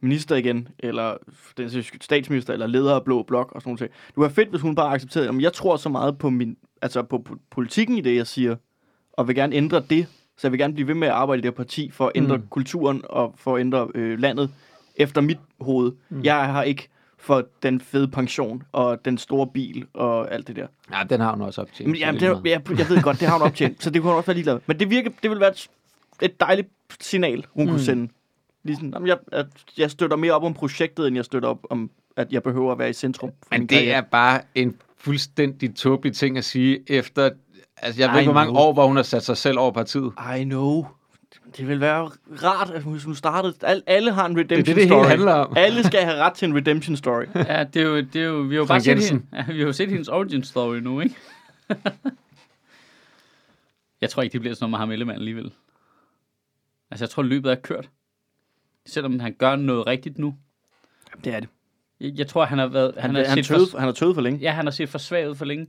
minister igen, eller den statsminister, eller leder af Blå Blok, og sådan noget. Det var fedt, hvis hun bare accepterede, at jeg tror så meget på, min, altså på, politikken i det, jeg siger, og vil gerne ændre det, så jeg vil gerne blive ved med at arbejde i det her parti, for at ændre Mm. kulturen, og for at ændre øh, landet, efter mit hoved. Mm. Jeg har ikke for den fede pension, og den store bil, og alt det der. Ja, den har hun også optjent. Men, jamen, det er- jeg, jeg ved godt, det har hun optjent, så det kunne hun også være ligeglad med. Men det virker, det vil være et, et dejligt signal, hun mm. kunne sende. Ligesom, jamen, jeg, at jeg støtter mere op om projektet, end jeg støtter op om, at jeg behøver at være i centrum. for Men det karriere. er bare en fuldstændig tåbelig ting at sige efter... Altså, jeg ved I ikke, hvor mange know. år, hvor hun har sat sig selv over partiet. I know. Det vil være rart, at hvis hun startede... Al, alle har en redemption Det er det, det story. hele handler om. [LAUGHS] alle skal have ret til en redemption story. [LAUGHS] Ja, det er jo, det er jo, vi har jo bare set, hende, ja, [LAUGHS] vi har jo set hendes origin story nu, ikke? jeg tror ikke, det bliver sådan noget med ham Ellemann alligevel. Altså, jeg tror, løbet er kørt. Selvom han gør noget rigtigt nu. Det er det. Jeg, jeg tror, han har været... Han, Han, har han, tøvet, for, han har tøvet for længe. ja, han har set for svag ud for længe.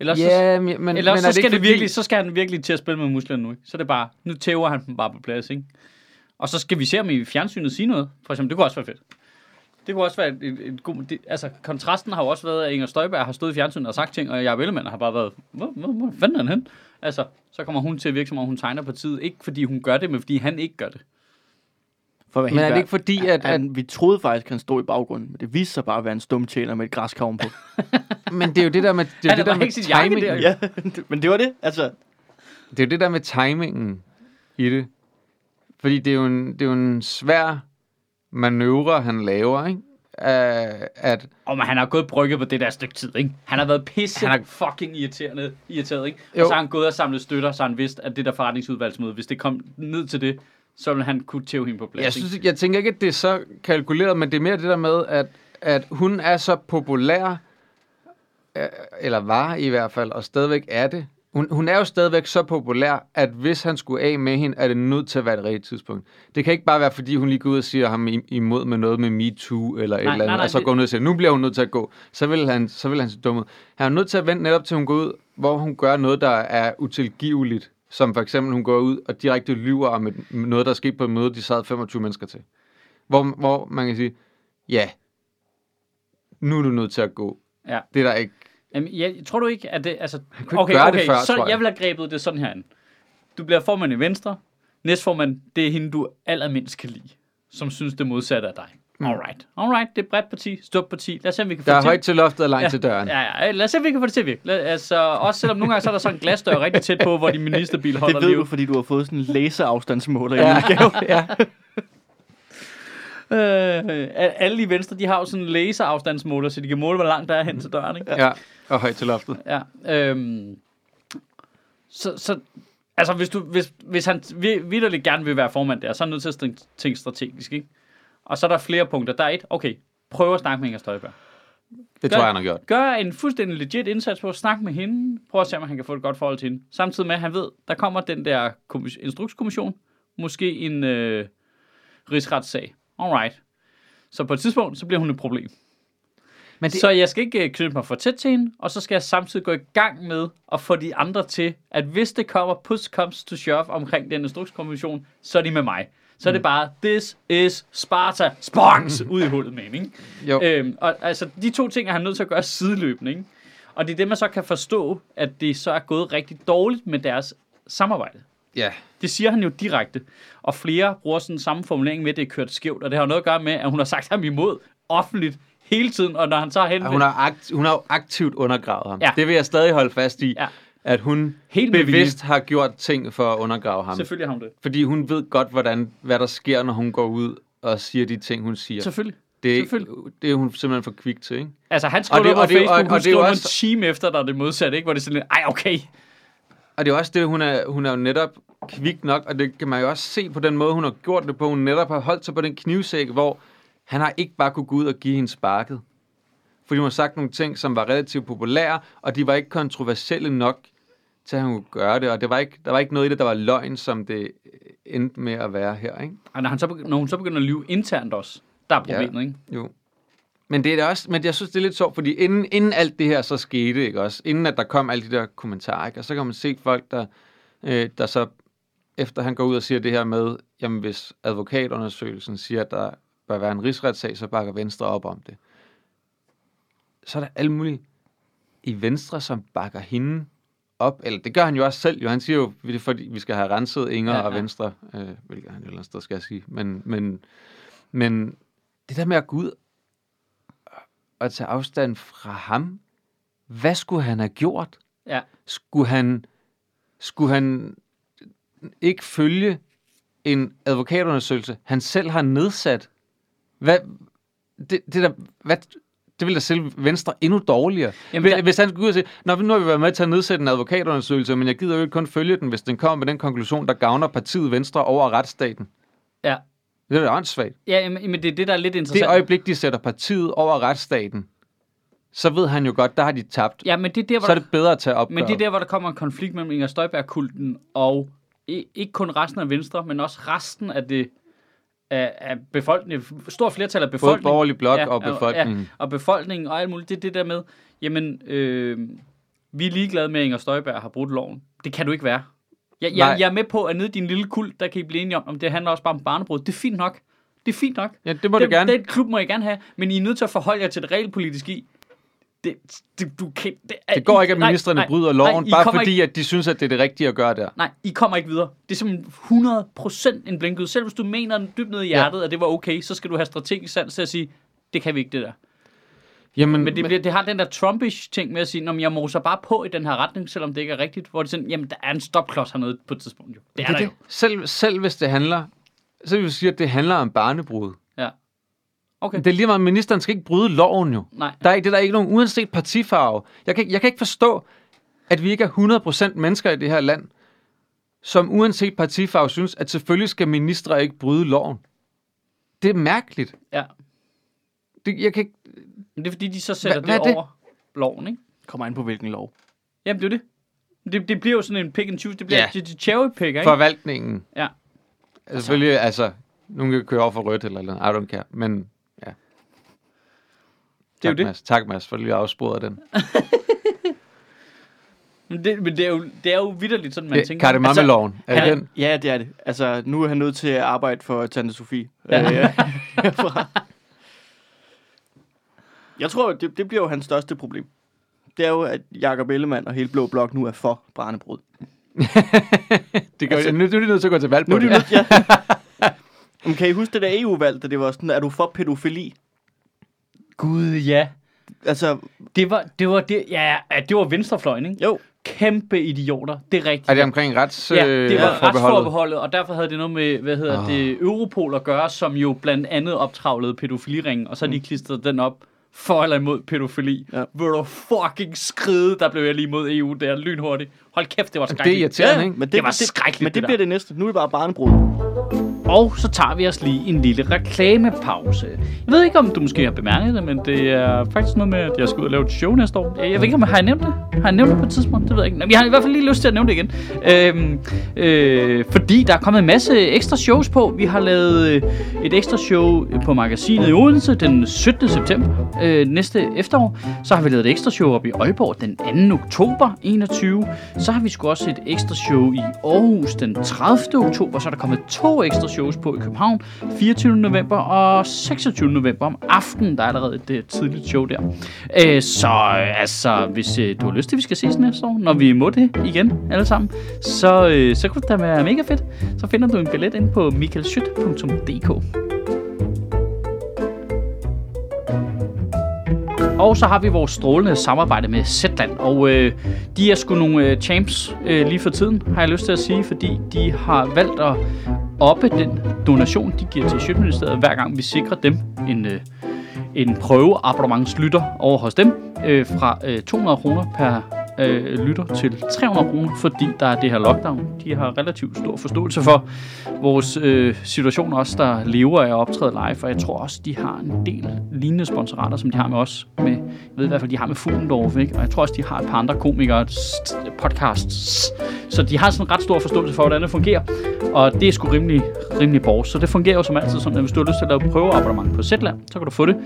Ellers, så, Ja, men, men, ellers men så, er skal det fordi- virkelig, så skal han virkelig til at spille med musklerne nu. Ikke? Så er det bare, nu tæver han dem bare på plads. Ikke? Og så skal vi se, om i fjernsynet sige noget. For eksempel, det kunne også være fedt. Det kunne også være et, et, et god... Det, altså, kontrasten har jo også været, at Inger Støjberg har stået i fjernsynet og sagt ting, og Jacob Ellemann har bare været, hvor, hvor, hvor fanden er han hen? Altså, så kommer hun til at virke, som om hun tegner partiet. Ikke fordi hun gør det, men fordi han ikke gør det. For at Men er det ikke fordi, at, at Han, vi troede faktisk, at han stod i baggrunden, men det viste sig bare at være en stum tjener med et græskavn på. [LAUGHS] men det er jo det der med, det er jo [LAUGHS] det der med timingen. der. ja, men det var det. Altså, Det er jo det der med timingen i det. Fordi det er jo en, det er jo en svær manøvre, han laver, ikke? Uh, at, Og men han har gået brygget på det der stykke tid, ikke? Han har været pisse Han har- fucking irriterende, irriteret, ikke? Jo. Og så har han gået og samlet støtter, så han vidste, at det der forretningsudvalgsmøde, hvis det kom ned til det, så ville han kunne tæve hende på plads, jeg, ikke? synes, jeg tænker ikke, at det er så kalkuleret, men det er mere det der med, at, at hun er så populær, eller var i hvert fald, og stadigvæk er det. Hun, hun er jo stadigvæk så populær, at hvis han skulle af med hende, er det nødt til at være et rigtigt tidspunkt. Det kan ikke bare være, fordi hun lige går ud og siger ham imod med noget med MeToo eller et Nej, eller andet, nej, nej, og så går hun ud og siger, nu bliver hun nødt til at gå. Så vil han, så vil han se dum ud. Han er nødt til at vente netop til hun går ud, hvor hun gør noget, der er utilgiveligt. Som for eksempel, hun går ud og direkte lyver om et, noget, der er sket på et møde, de sad 25 mennesker til. Hvor, hvor man kan sige, ja, nu er du nødt til at gå. Ja. Det er der ikke. Jamen, jeg, tror du ikke, at det... Altså, kunne ikke okay, gøre det okay, før, så tror jeg. jeg vil have grebet det sådan her an. Du bliver formand i Venstre. Næstformand, det er hende, du allermindst kan lide. Som synes det modsatte af dig. Alright, alright, det er et bredt parti, stort parti. Lad os se, om vi kan få Der er det til. højt til loftet og langt til døren. Ja, ja, lad os se, om vi kan få det til at virke. Lad, altså, også selvom nogle gange så er der sådan en glasdør rigtig tæt på, hvor din ministerbil holder Det ved liv. du, fordi du har fået sådan en laserafstandsmåler i Ja. [LAUGHS] ja. Øh, alle i Venstre, de har jo sådan en laserafstandsmåler, så de kan måle, hvor langt der er hen til døren, ikke? ja. Og højt til loftet. Ja. Øhm, så, så, altså, hvis, du, hvis, hvis han vi- vidderligt gerne vil være formand der, så er han nødt til at tænke- strategisk, ikke? Og så er der flere punkter. Der er et, okay, prøv at snakke med Inger Støjberg. Det Gør- tror jeg, han har gjort. Gør en fuldstændig legit indsats på at snakke med hende. Prøv at se, om han kan få et godt forhold til hende. Samtidig med, at han ved, der kommer den der kommis- instrukskommission. Måske en øh, rigsretssag. Alright. Så på et tidspunkt, så bliver hun et problem. Men Det... Så jeg skal ikke øh, knytte mig for tæt til hende, og så skal jeg samtidig gå i gang med at få de andre til, at hvis det kommer push comes to shove omkring den instrukskommission, så er de med mig. Så er det bare, this is Sparta, spongs, ud i hullet med ikke? Jo. Øhm, og altså, de to ting er han nødt til at gøre sideløbende, ikke? Og det er det, man så kan forstå, at det så er gået rigtig dårligt med deres samarbejde. Ja. Det siger han jo direkte. Og flere bruger sådan samme formulering med, at det er kørt skævt. Og det har noget at gøre med, at hun har sagt ham imod offentligt hele tiden. Og når han Ja, henvendt... Hun har, akt, hun har jo aktivt undergravet ham. Ja. Det vil jeg stadig holde fast i, Ja. at hun Helt bevidst har gjort ting for at undergrave ham. Selvfølgelig har hun det. Fordi hun ved godt, hvordan, hvad der sker, når hun går ud og siger de ting, hun siger. Selvfølgelig. Det er, selvfølgelig. det er hun simpelthen for kvik til, ikke? Altså, han Og det- det, på og det- og- Facebook, og hun er noget også- en time efter, der er det modsatte, ikke? Hvor det er sådan lidt, ej, okay. Og det er også det, hun er, hun er jo netop kvik nok, og det kan man jo også se på den måde, hun har gjort det på. Hun netop har holdt sig på den knivsæk, hvor han har ikke bare kunne gå ud og give hende sparket. Fordi hun har sagt nogle ting, som var relativt populære, og de var ikke kontroversielle nok til, at hun kunne gøre det. Og det var ikke, der var ikke noget i det, der var løgn, som det endte med at være her, ikke? Og når, han så, begy- når hun så begynder at lyve internt også, der er problemet, ikke? Jo. Men det er også, men jeg synes, det er lidt sjovt, fordi inden, inden alt det her så skete, ikke også? Inden at der kom alle de der kommentarer, ikke? Og så kan man se folk, der, øh, der så, efter han går ud og siger det her med, jamen hvis advokatundersøgelsen siger, at der bør være en rigsretssag, så bakker Venstre op om det. Så er der alle mulige i Venstre, som bakker hende op, eller det gør han jo også selv, jo. Han siger jo, det er fordi, vi skal have renset Inger Ja, ja, ja. og Venstre, øh, hvilket han et eller andet sted skal sige. Men, men, men det der med at gå ud og tage afstand fra ham, hvad skulle han have gjort? Ja. Skulle han, skulle han ikke følge en advokatundersøgelse, han selv har nedsat? Hvad, det, det, der, hvad, det ville da selv Venstre endnu dårligere. Jamen, der... Hvis han skulle ud og sige, Nå, nu har vi været med til at nedsætte en advokatundersøgelse, men jeg gider jo ikke kun følge den, hvis den kommer med den konklusion, der gavner partiet Venstre over retsstaten. Ja. Det er da åndssvagt. Ja, men det er det, der er lidt Det interessant. øjeblik, de sætter partiet over retsstaten, så ved han jo godt, der har de tabt. Ja, men det er der, hvor Så er det bedre at tage op. Men det er der, hvor der kommer en konflikt mellem Inger Støjberg-kulten og ikke kun resten af Venstre, men også resten af det af, af befolkningen, stort flertal af Både befolkningen. borgerlig blok Ja, og befolkningen. Ja, og befolkningen og alt muligt. Det er det der med, jamen, øh, vi er ligeglade med, at Inger Støjberg har brudt loven. Det kan du ikke være. Jeg, jeg, Nej. jeg er med på, at nede i din lille kult, der kan I blive enige om, om det handler også bare om barnebrud. Det er fint nok. Det er fint nok. Ja, det må den, du gerne. Den klub må I gerne have, men I er nødt til at forholde jer til det realpolitiske i. Det, det, du kan, det, er- Det går ikke, at nej, ministerne nej, bryder nej, loven, I bare fordi, Ikke, at de synes, at det er det rigtige at gøre der. nej, I kommer ikke videre. Det er simpelthen 100% en blinkud. Selv hvis du mener dybt ned i hjertet, at det var okay, så skal du have strategisk sans til at sige, det kan vi ikke, det der. Jamen, Men det, bliver, det har den der Trumpish ting med at sige, at jeg moser bare på i den her retning, selvom det ikke er rigtigt. Hvor det sådan, jamen der er en stopklods hernede på et tidspunkt jo. Det er, det, der det. jo. Selv, selv hvis det handler, så vil jeg sige, at det handler om barnebrud. Ja. Okay. Det er lige meget, ministeren skal ikke bryde loven jo. Nej. Der er, ikke- det er der ikke nogen, uanset partifarve. Jeg kan, jeg kan ikke forstå, at vi ikke er 100% mennesker i det her land, som uanset partifarve synes, at selvfølgelig skal ministre ikke bryde loven. Det er mærkeligt. Ja. Det, jeg kan ikke, Men det er fordi, de så sætter Hva- det, det? over loven, ikke? Kommer an på hvilken lov. Jamen, det er det. Det, det bliver jo sådan en pick and choose. Det bliver Ja. cherry picker, ikke? forvaltningen. Ja. Altså, selvfølgelig, altså, nogen kan køre over for rødt eller eller andet. I don't care. Men ja. Det er jo tak, det. Mads. Tak, Mads, for lige at afspore den. [LAUGHS] Men det, men det er jo, det er jo vidderligt sådan, man Det, tænker. Kardemammeloven. Er det den? Ja, det er det. Altså, nu er han nødt til at arbejde for Tante Sofie. Ja. Øh. [LAUGHS] [LAUGHS] jeg tror, det, det bliver jo hans største problem. Det er jo, at Jakob Ellemann og hele Blå Blok nu er for barnebrud. [LAUGHS] Det gør, Altså- nu, nu er de nødt til at gå til valg på Nu er de det. nødt, ja. [LAUGHS] Men kan I huske det der EU-valg, da det var sådan, er du for pædofili? Gud, ja. Altså, Det var, det var, det, ja, ja, det var venstrefløjen, ikke? jo. Kæmpe idioter. Det er rigtigt. Er det omkring rets Ja, det var øh, forbeholdet? retsforbeholdet, og derfor havde det noget med, hvad hedder Ah. det, Europol at gøre, som jo blandt andet optravlede pædofiliringen, og så har de klistret den op for eller imod pædofili. Ja. Ja. Vil du fucking skride, der blev jeg lige imod EU der lynhurtigt. Hold kæft, det var Det er skrækkeligt. irriterende, ikke? men Det var skrækkeligt, Men det, det der. bliver det næste. Nu er det bare barnebrud. Og så tager vi os lige en lille reklamepause. Jeg ved ikke, om du måske har bemærket det, men det er faktisk noget med, at jeg skal ud og lave et show næste år. Jeg ved ikke, om jeg har nævnt det. Har jeg nævnt det på et tidspunkt? Det ved jeg ikke. Men jeg har i hvert fald lige lyst til at nævne det igen. Øhm, øh, fordi der er kommet en masse ekstra shows på. Vi har lavet øh, et ekstra show på magasinet i Odense den 17. september øh, næste efterår. Så har vi lavet et ekstra show op i Aalborg den 2. oktober 21. Så har vi sgu også et ekstra show i Aarhus den 30. oktober. Så er der kommet to ekstra shows på i København 24. november og 26. november om aftenen. Der er allerede et, øh, tidligt show der. Øh, så øh, altså, hvis øh, du har lyst til, at vi skal ses næste år, når vi må det igen alle sammen, så, øh, så kunne det da være mega fedt. Så finder du en billet ind på michaelschyt.dk. Og så har vi vores strålende samarbejde med Zetland, og øh, de er sgu nogle øh, champs øh, lige for tiden, har jeg lyst til at sige, fordi de har valgt at oppe den donation, de giver til Sjøtministeriet, hver gang vi sikrer dem en, øh, en prøveabonnementslytter over hos dem, øh, fra øh, 200 kroner per øh, lytter til 300 kroner, fordi der er det her lockdown. De har relativt stor forståelse for vores øh, situation også, der lever af at optræde live, og jeg tror også, de har en del lignende sponsorater, som de har med os. Med, jeg ved i hvert fald, de har med Fuglendorf, ikke? og jeg tror også, de har et par andre komikere, podcasts. Så de har sådan en ret stor forståelse for, hvordan det fungerer, og det er sgu rimelig, rimelig borgs. Så det fungerer jo som altid sådan, at hvis du har lyst til at lave prøveabonnement på Zetland, så kan du få det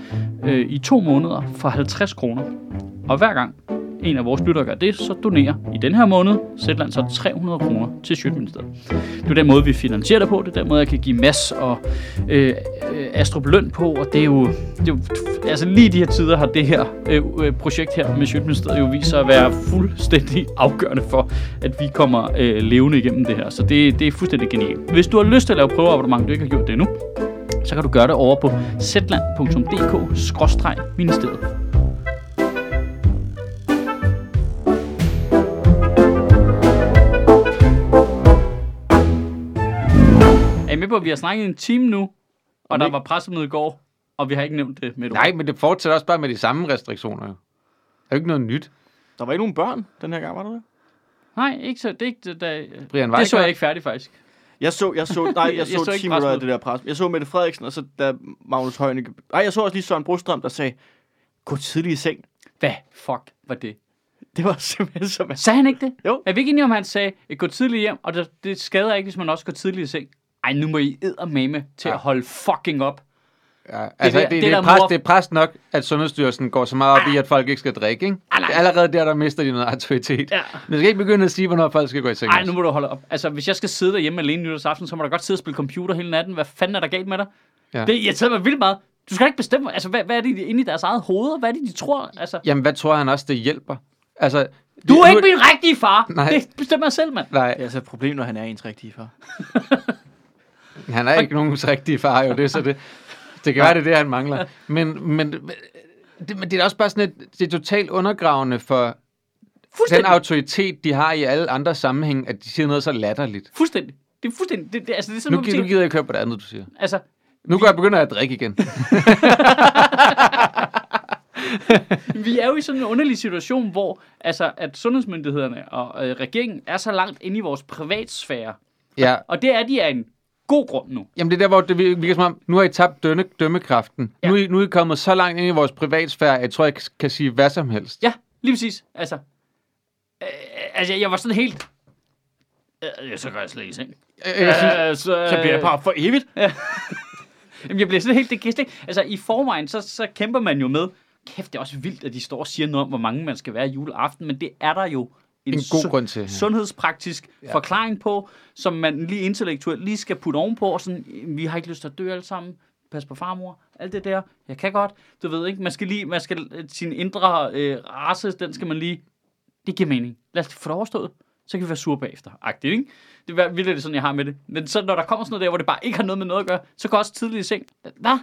øh, i to måneder for 50 kroner. Og hver gang en af vores lyttere gør det, så donerer i den her måned Zetland så 300 kroner til Sjøtministeriet. Det er den måde, vi finansierer det på. Det er den måde, jeg kan give Mads og øh, Astrup løn på. Og det er jo, det er jo altså lige i de her tider har det her øh, øh, projekt her med Sjøtministeriet jo vist sig at være fuldstændig afgørende for, at vi kommer øh, levende igennem det her. Så det, det er fuldstændig genialt. Hvis du har lyst til at lave prøveabonnement, du ikke har gjort det endnu, så kan du gøre det over på zland.dk-ministeriet. med på, at vi har snakket en time nu, og der ikke- var pressemøde i går, og vi har ikke nævnt det med? Nej, men det fortsætter også bare med de samme restriktioner. jo. Der er jo ikke noget nyt. Der var ikke nogen børn den her gang, var der det? Nej, ikke så. Det, er ikke, det, der, Brian det så jeg ikke færdig, faktisk. Jeg så, jeg så, nej, jeg [LAUGHS] Jeg så, så jeg ikke så af pressemødet. det der pres. Jeg så Mette Frederiksen, og så da Magnus Heunicke... Nej, jeg så også lige Søren Brostrøm, der sagde, gå tidligt i seng. Hvad fuck var det? Det var simpelthen så Sagde han ikke det? Jo. Er vi ikke enige om, han sagde, gå tidligt hjem, og det, det skader ikke, hvis man også går tidligt i seng? Ej, nu må I eddermame til Ja. at holde fucking op. Ja, altså, der- det, det, det det, er pres, mor- det er pres nok, at Sundhedsstyrelsen går så meget op i, at folk ikke skal drikke. Ikke? Ah, nej. Allerede der, der mister de noget autoritet. Ja. Men skal ikke begynde at sige, hvornår folk skal gå i seng. Ej, nu må du holde op. Altså, hvis jeg skal sidde derhjemme alene nytårsaften, så må du godt sidde og spille computer hele natten. Hvad fanden er der galt med dig? Ja. Det irriterer mig vildt meget. Du skal ikke bestemme, altså, hvad, hvad er det inde i deres eget hoved? Hvad er det, de tror? Altså, Jamen, hvad tror han også, det hjælper? Altså, du er ikke min rigtige far. Nej. Det bestemmer jeg selv, mand. Nej, Det er altså et problem, når han er ens rigtige far. [LAUGHS] han er ikke nogens rigtige far, jo. Det er så det. Det kan være, det er det, han mangler. Men, men, det, men det er også bare sådan et, det er totalt undergravende for den autoritet, de har i alle andre sammenhæng, at de siger noget så latterligt. Fuldstændig. Det er fuldstændig. Det, det, altså, det er sådan, Nu, nu gider jeg ikke høre på det andet, du siger. Altså, Nu går jeg begynder at drikke igen. [LAUGHS] vi er jo i sådan en underlig situation, hvor altså, at sundhedsmyndighederne og øh, regeringen er så langt inde i vores privatsfære. Ja, Og det er de af en god grund nu. Jamen det er der, hvor det virker som om, nu har I tabt dømme, dømmekraften. Ja. Ja. Nu, er I, nu er I kommet så langt ind i vores privatsfære, at jeg tror, jeg kan sige hvad som helst. Ja, lige præcis. Altså, øh, altså jeg var sådan helt... Øh, så går jeg slet ikke i seng. Jeg, jeg synes, Øh, så, Så bliver det bare for evigt. [LAUGHS] Jamen, jeg bliver sådan helt... Det, jeg ikke- altså, i forvejen, så, så kæmper man jo med... Kæft, det er også vildt, at de står og siger noget om, hvor mange man skal være juleaften, men det er der jo en, En god su- grund til, sundhedspraktisk ja. forklaring på, som man lige intellektuelt lige skal putte ovenpå, og sådan, vi har ikke lyst til at dø alle sammen, pas på farmor, alt det der, jeg kan godt, du ved ikke, man skal lige, man skal, sin indre øh, race, den skal man lige, det giver mening, lad os få det overstået, så kan vi være sure bagefter. Agtigt, ikke? Det er det sådan, jeg har med det. Men så når der kommer sådan noget der, hvor det bare ikke har noget med noget at gøre, så går også tidligt i seng. Hvad?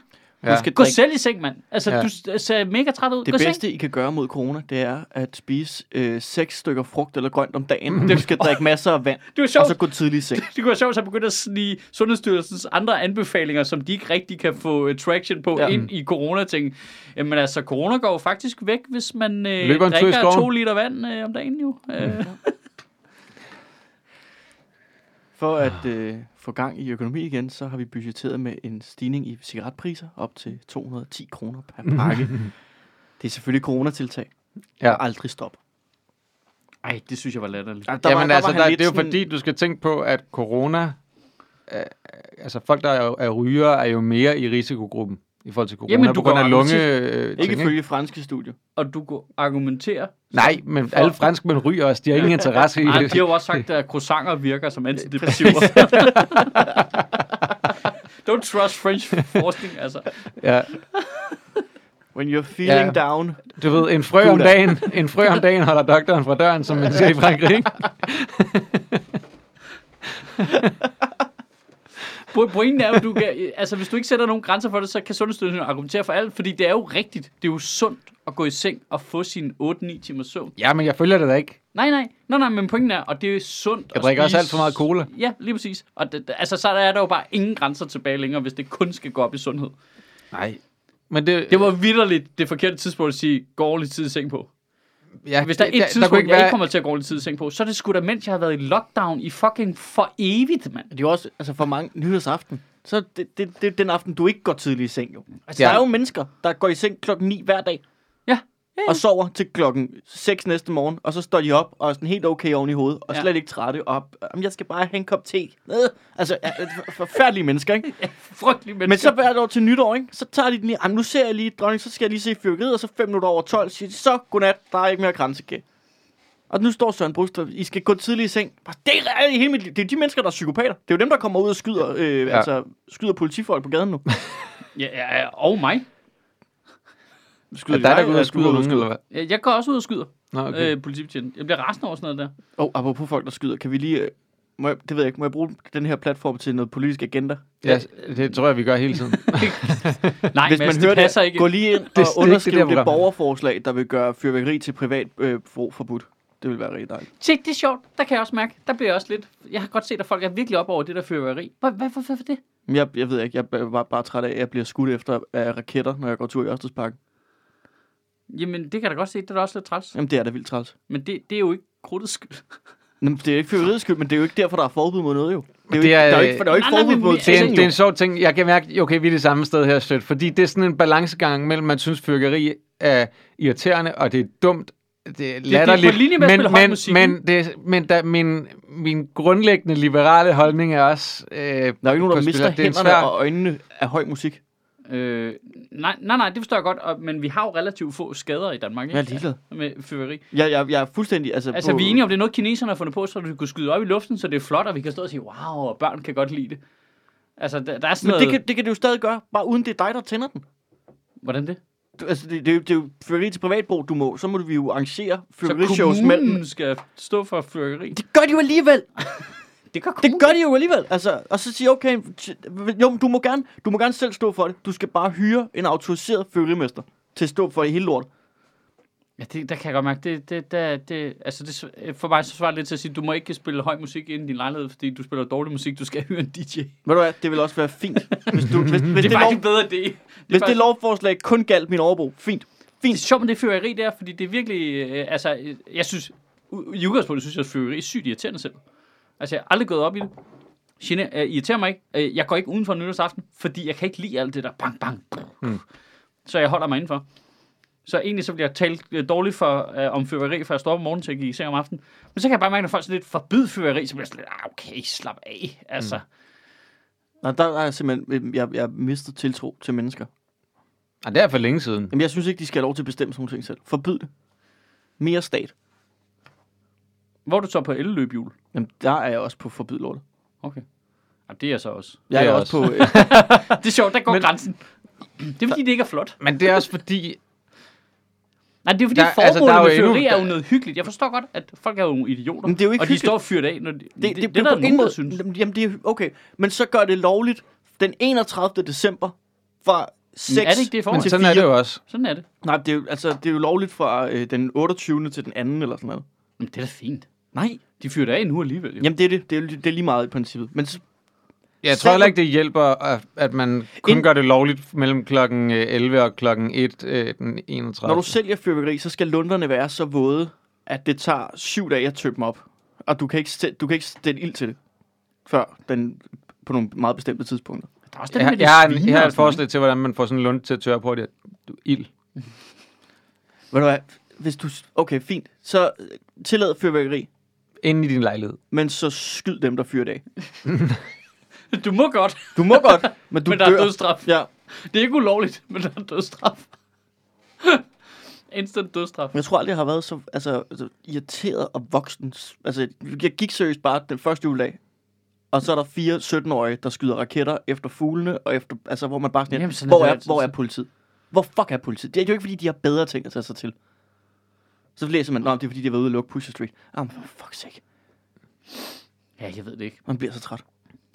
Ja. Du skal Gå drikke. selv i seng, mand. Altså, Ja. ja. du s- ser mega træt ud. Det Gå i seng. bedste, I kan gøre mod corona, det er at spise øh, seks stykker frugt eller grønt om dagen. Du skal drikke masser af vand, [LAUGHS] Det er og sjovt. så gå tidligt i seng. [LAUGHS] Det kunne være sjovt, at begynde at snige Sundhedsstyrelsens andre anbefalinger, som de ikke rigtig kan få uh, traction på, Ja. ja. ind i corona-ting. Jamen altså, corona går jo faktisk væk, hvis man øh, Løber en tur i drikker skoven. to liter vand øh, om dagen jo. Øh, [LAUGHS] For at øh, få gang i økonomi igen, så har vi budgetteret med en stigning i cigaretpriser op til 210 kroner per pakke. [LAUGHS] det er selvfølgelig coronatiltag. Ja. Ja. Aldrig stop. Ej, det synes jeg var latterligt. Altså, Jamen altså, der, lidt det er jo sådan- fordi, du skal tænke på, at corona... Øh, altså folk, der er, er ryger, er jo mere i risikogruppen i forhold til corona, Jamen, du på grund af lunge... Øh, Ikke ting, ifølge franske studier. Og du kunne argumentere... Nej, men alle franskmænd ryger også. De har ingen interesse i Nej, det. de har jo også sagt, at croissanter virker som antidepressiver. [LAUGHS] [LAUGHS] Don't trust French forskning, altså. Ja. When you're feeling Ja. down. Du ved, en frø om dagen, en frø om dagen holder doktoren fra døren, som man siger i Frankrig. [LAUGHS] Pointen er jo, du kan, [LAUGHS] altså hvis du ikke sætter nogen grænser for det, så kan Sundhedsstyrelsen argumentere for alt, fordi det er jo rigtigt. Det er jo sundt at gå i seng og få sin 8-9 timer søvn. Ja, men jeg følger det da ikke. Nej, nej, nej, nej, men pointen er, og det er sundt Jeg drikker også alt for meget cola. Ja, lige præcis. Og det, altså, så er der jo bare ingen grænser tilbage længere, hvis det kun skal gå op i sundhed. Nej. Men det, Det var vidderligt det forkerte tidspunkt at sige, gå ordentligt tid i seng på. Ja, Hvis der er et der, der tidspunkt, kunne ikke jeg ikke kommer til at gå ordentligt tid seng på, så er det sgu da, mens jeg har været i lockdown i fucking for evigt, mand. Det er jo også, altså for mange nyhedsaften. Så det, det, det er den aften, du ikke går tidligt i seng, jo. Altså, ja. Der er jo mennesker, der går i seng klokken 9 hver dag. Ja. Og sover til klokken 6 næste morgen, og så står de op og er sådan helt okay oven i hovedet, og Ja. slet ikke trætte op. Jamen, jeg skal bare have en kop te. Øh, altså, ja, for- forfærdelige mennesker, ikke? [LAUGHS] Frygtelig Men så hvert år til nytår, ikke? Så tager de den lige, nu ser jeg lige dronning, så skal jeg lige se fyrkeriet, og så 5 minutter over 12, siger de, så godnat, der er ikke mere kransekage. Og nu står Søren Brugstrup, I skal gå tidligt i seng. Det er, hele mit liv. det er de mennesker, der er psykopater. Det er jo dem, der kommer ud og skyder, øh, Ja. ja. altså, skyder politifolk på gaden nu. [LAUGHS] Ja, ja, ja, og mig. Skyder er der, der dig, går ud og skyder nogen, eller hvad? Jeg jeg går også ud og skyder Nå, okay. øh, politibetjenten. Jeg bliver rasende over sådan noget der. Åh, oh, apropos folk, der skyder, kan vi lige... øh, Må jeg, det ved jeg ikke. Må jeg bruge den her platform til noget politisk agenda? Ja, det tror jeg, vi gør hele tiden. [LAUGHS] [LAUGHS] Nej, Hvis Mads, man det hører passer det, ikke. gå lige ind [LAUGHS] det og ikke underskriv det det, der det borgerforslag, der vil gøre fyrværkeri til privat øh, brug forbudt. Det vil være rigtig dejligt. Se, det er sjovt. Der kan jeg også mærke. Der bliver jeg også lidt... Jeg har godt set, at folk er virkelig op over det der fyrværkeri. Hvad, hvad, hvad, hvad for det? Jeg, jeg ved ikke, jeg er bare, bare træt af, at jeg bliver skudt efter af raketter, når jeg går tur i Ørstedsparken. Jamen, det kan jeg da godt se. Det er da også lidt træls. Jamen, det er da vildt træls. Men det, det er jo ikke krudtets skyld. [LAUGHS] Jamen, det er ikke fyrværkeriets skyld, men det er jo ikke derfor, der er forbud mod noget, jo. Det er jo det ikke, er- der er jo ikke, der er jo ikke Nej, forbud mod Det er, en, det er en sjov ting. Jeg kan mærke, okay, vi er det samme sted her, Sødt, fordi det er sådan en balancegang mellem, man synes, fyrkeri er irriterende, og det er dumt, det er latterligt. på linje med at men, men, men, det, men der, min, min grundlæggende liberale holdning er også... Øh, Der er jo ikke nogen, der mister det er hænderne svær- og øjnene af høj musik. Øh, nej, nej, nej, det forstår jeg godt. Og, men vi har jo relativt få skader i Danmark, Jeg er ikke? ligeglad. Med fyrværkeri. Jeg, jeg, jeg er fuldstændig... Altså, Altså, på, vi er enige om, det er noget, kineserne har fundet på, så du kan skyde op i luften, så det er flot, og vi kan stå og sige, wow, og børn kan godt lide det. Altså, der, der er sådan Men det noget... kan, det kan du jo stadig gøre, bare uden det er dig, der tænder den. Hvordan det? Du, altså, det, det, er jo- det er jo fyrværkeri til privatbrug, du må. Så må vi jo arrangere Så fyrværkerishows mellem... kommunen skal stå for fyrværkeri. Det gør de jo alligevel. [LAUGHS] Det gør Det gør de jo alligevel. Altså, og så siger okay, jo, du må, gerne, du må gerne selv stå for det. Du skal bare hyre en autoriseret fyrværkerimester til at stå for det hele lort. Ja, det, der kan jeg godt mærke, det, det, det, det, altså det, for mig så svarer det lidt til at sige, du må ikke spille høj musik ind i din lejlighed, fordi du spiller dårlig musik, du skal [LAUGHS] hyre en DJ. Det Ved du hvad, det vil også være fint. Hvis, du, hvis, hvis, [LAUGHS] det, er lov, faktisk en bedre idé. Det hvis det faktisk, lovforslag kun galt min overbo, fint. det er sjovt med det fyrværkeri der, fordi det er virkelig, øh, altså, jeg synes, i udgangspunktet synes jeg, at fyrværkeri er sygt irriterende selv. Altså, jeg har aldrig gået op i det. Gene, øh, irriterer mig ikke. Øh, jeg går ikke uden for nytårsaften, fordi jeg kan ikke lide alt det der bang, bang. Mm. Så jeg holder mig indenfor. Så egentlig så bliver jeg talt øh, dårligt for, øh, om fyrværkeri, før jeg står op om morgenen til at give i seng om aftenen. Men så kan jeg bare mærke, når folk sådan lidt forbyder fyrværkeri, så bliver jeg sådan lidt, ah, okay, slap af. Altså, Nej, der er jeg simpelthen, jeg, jeg mistet tiltro til mennesker. Og det er for længe siden. Jamen, jeg synes ikke, de skal have lov til at bestemme sådan nogle ting selv. Forbyd det. Mere stat. hvor er du så på elløbhjul? Jamen, der er jeg også på forbyd lortet. Okay. Ja, det er jeg så også. Jeg Det er, er også på... Øh, Det er sjovt, der går Men- grænsen. Det er fordi, det ikke er flot. Men det er også fordi, Nej, det er fordi Der- altså, formålet der er jo med fyrværkeri er jo noget hyggeligt. Jeg forstår godt, at folk er jo idioter. Men det er jo ikke og de hyggeligt. står og fyrer det af, når de, det, det, det, det, det, er er der på nogen, ingen der synes. Jamen, det er okay. Men så gør det lovligt den 31. december fra 6 er det ikke det i Men sådan er 4. det jo også. Sådan er det. Nej, det er, jo, altså, det er jo lovligt fra øh, den 28. til den 2. eller sådan noget. Men det er da fint. Nej. De fyrer det af nu alligevel. Jo. Jamen, det er det. Det er, det er lige meget i princippet. Men så, Jeg tror heller ikke, det hjælper, at, at man kun Ind- gør det lovligt mellem klokken øh, 11 og klokken 1 øh, den 31. når du sælger fyrværkeri, så skal lunderne være så våde, at det tager syv dage at tømme dem op. Og du kan ikke, stæ- du kan ikke stille ild til det, før den på nogle meget bestemte tidspunkter. Der er også den jeg, med de jeg, har, en, jeg har et forslag til, hvordan man får sådan en lund til at tørre på det. Du, ild. Ved du hvad? Hvis du... Okay, fint. Så øh, tillad fyrværkeri, Inde i din lejlighed. men så skyd dem, der fyrer det af. [LAUGHS] Du må godt, Du må godt, men du [LAUGHS] men der er dør. dødsstraf. Ja, Det er ikke ulovligt, men der er dødsstraf. [LAUGHS] Instant dødsstraf. men jeg tror aldrig, jeg har været så altså, altså, irriteret og voksen. Altså, jeg gik seriøst bare den første juledag, og så er der fire 17-årige, der skyder raketter efter fuglene, og efter, altså, hvor man bare sådan, Jamen, Jamen, sådan er hvor, det er, altid. hvor er politiet? Hvor fuck er politiet? Det er jo ikke, fordi de har bedre ting at tage sig til. Så læser man, at det er, fordi de har været ude og lukke Pusher Street. Jamen, for fuck's sake. Ja, jeg ved det ikke. Man bliver så træt.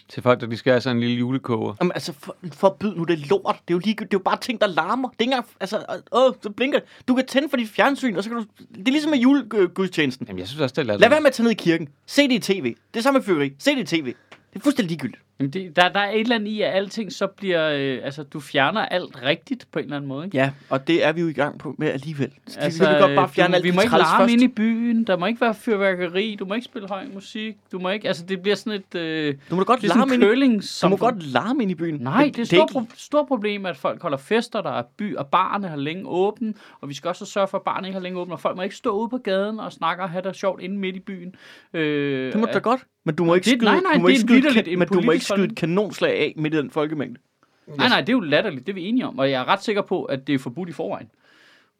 Til folk, der de skal have sådan en lille julekoger. Jamen, altså, for, forbyd nu det lort. Det er jo, lige, det er jo bare ting, der larmer. Det er ikke engang, altså, åh, så blinker det. Du kan tænde for dit fjernsyn, og så kan du... Det er ligesom med julegudstjenesten. Jamen, jeg synes også, det er. Lad være med at tage ned i kirken. Se det i tv. Det er samme med fyrværkeri. Se det i tv. Det er fuldstændig ligegyldigt. Jamen det, der, der er et eller andet i, at alting så bliver... Øh, altså, du fjerner alt rigtigt på en eller anden måde, ikke? Ja, og det er vi jo i gang på med alligevel. Så Altså, vi kan godt bare øh, fjerne du, alt vi det må ikke larme først. ind i byen, der må ikke være fyrværkeri, du må ikke spille høj musik, du må ikke... Altså, det bliver sådan et... Øh, Du må godt det larme ind i... Du må godt larme ind i byen. Nej, Men det er et stort, pro- stort problem, at folk holder fester, der er by, og barne har længe åben, og vi skal også sørge for, at barne ikke har længe åben, og folk må ikke stå ude på gaden og snakke og have det sjovt inde midt i byen. Øh, Det må du da godt. Men du må ikke Det- skyde, nej, nej, det er en men du må ikke politisk skyde et kanonslag af midt i den folkemængde. Nej, nej, det er jo latterligt, det er vi enige om, og jeg er ret sikker på, at det er forbudt i forvejen.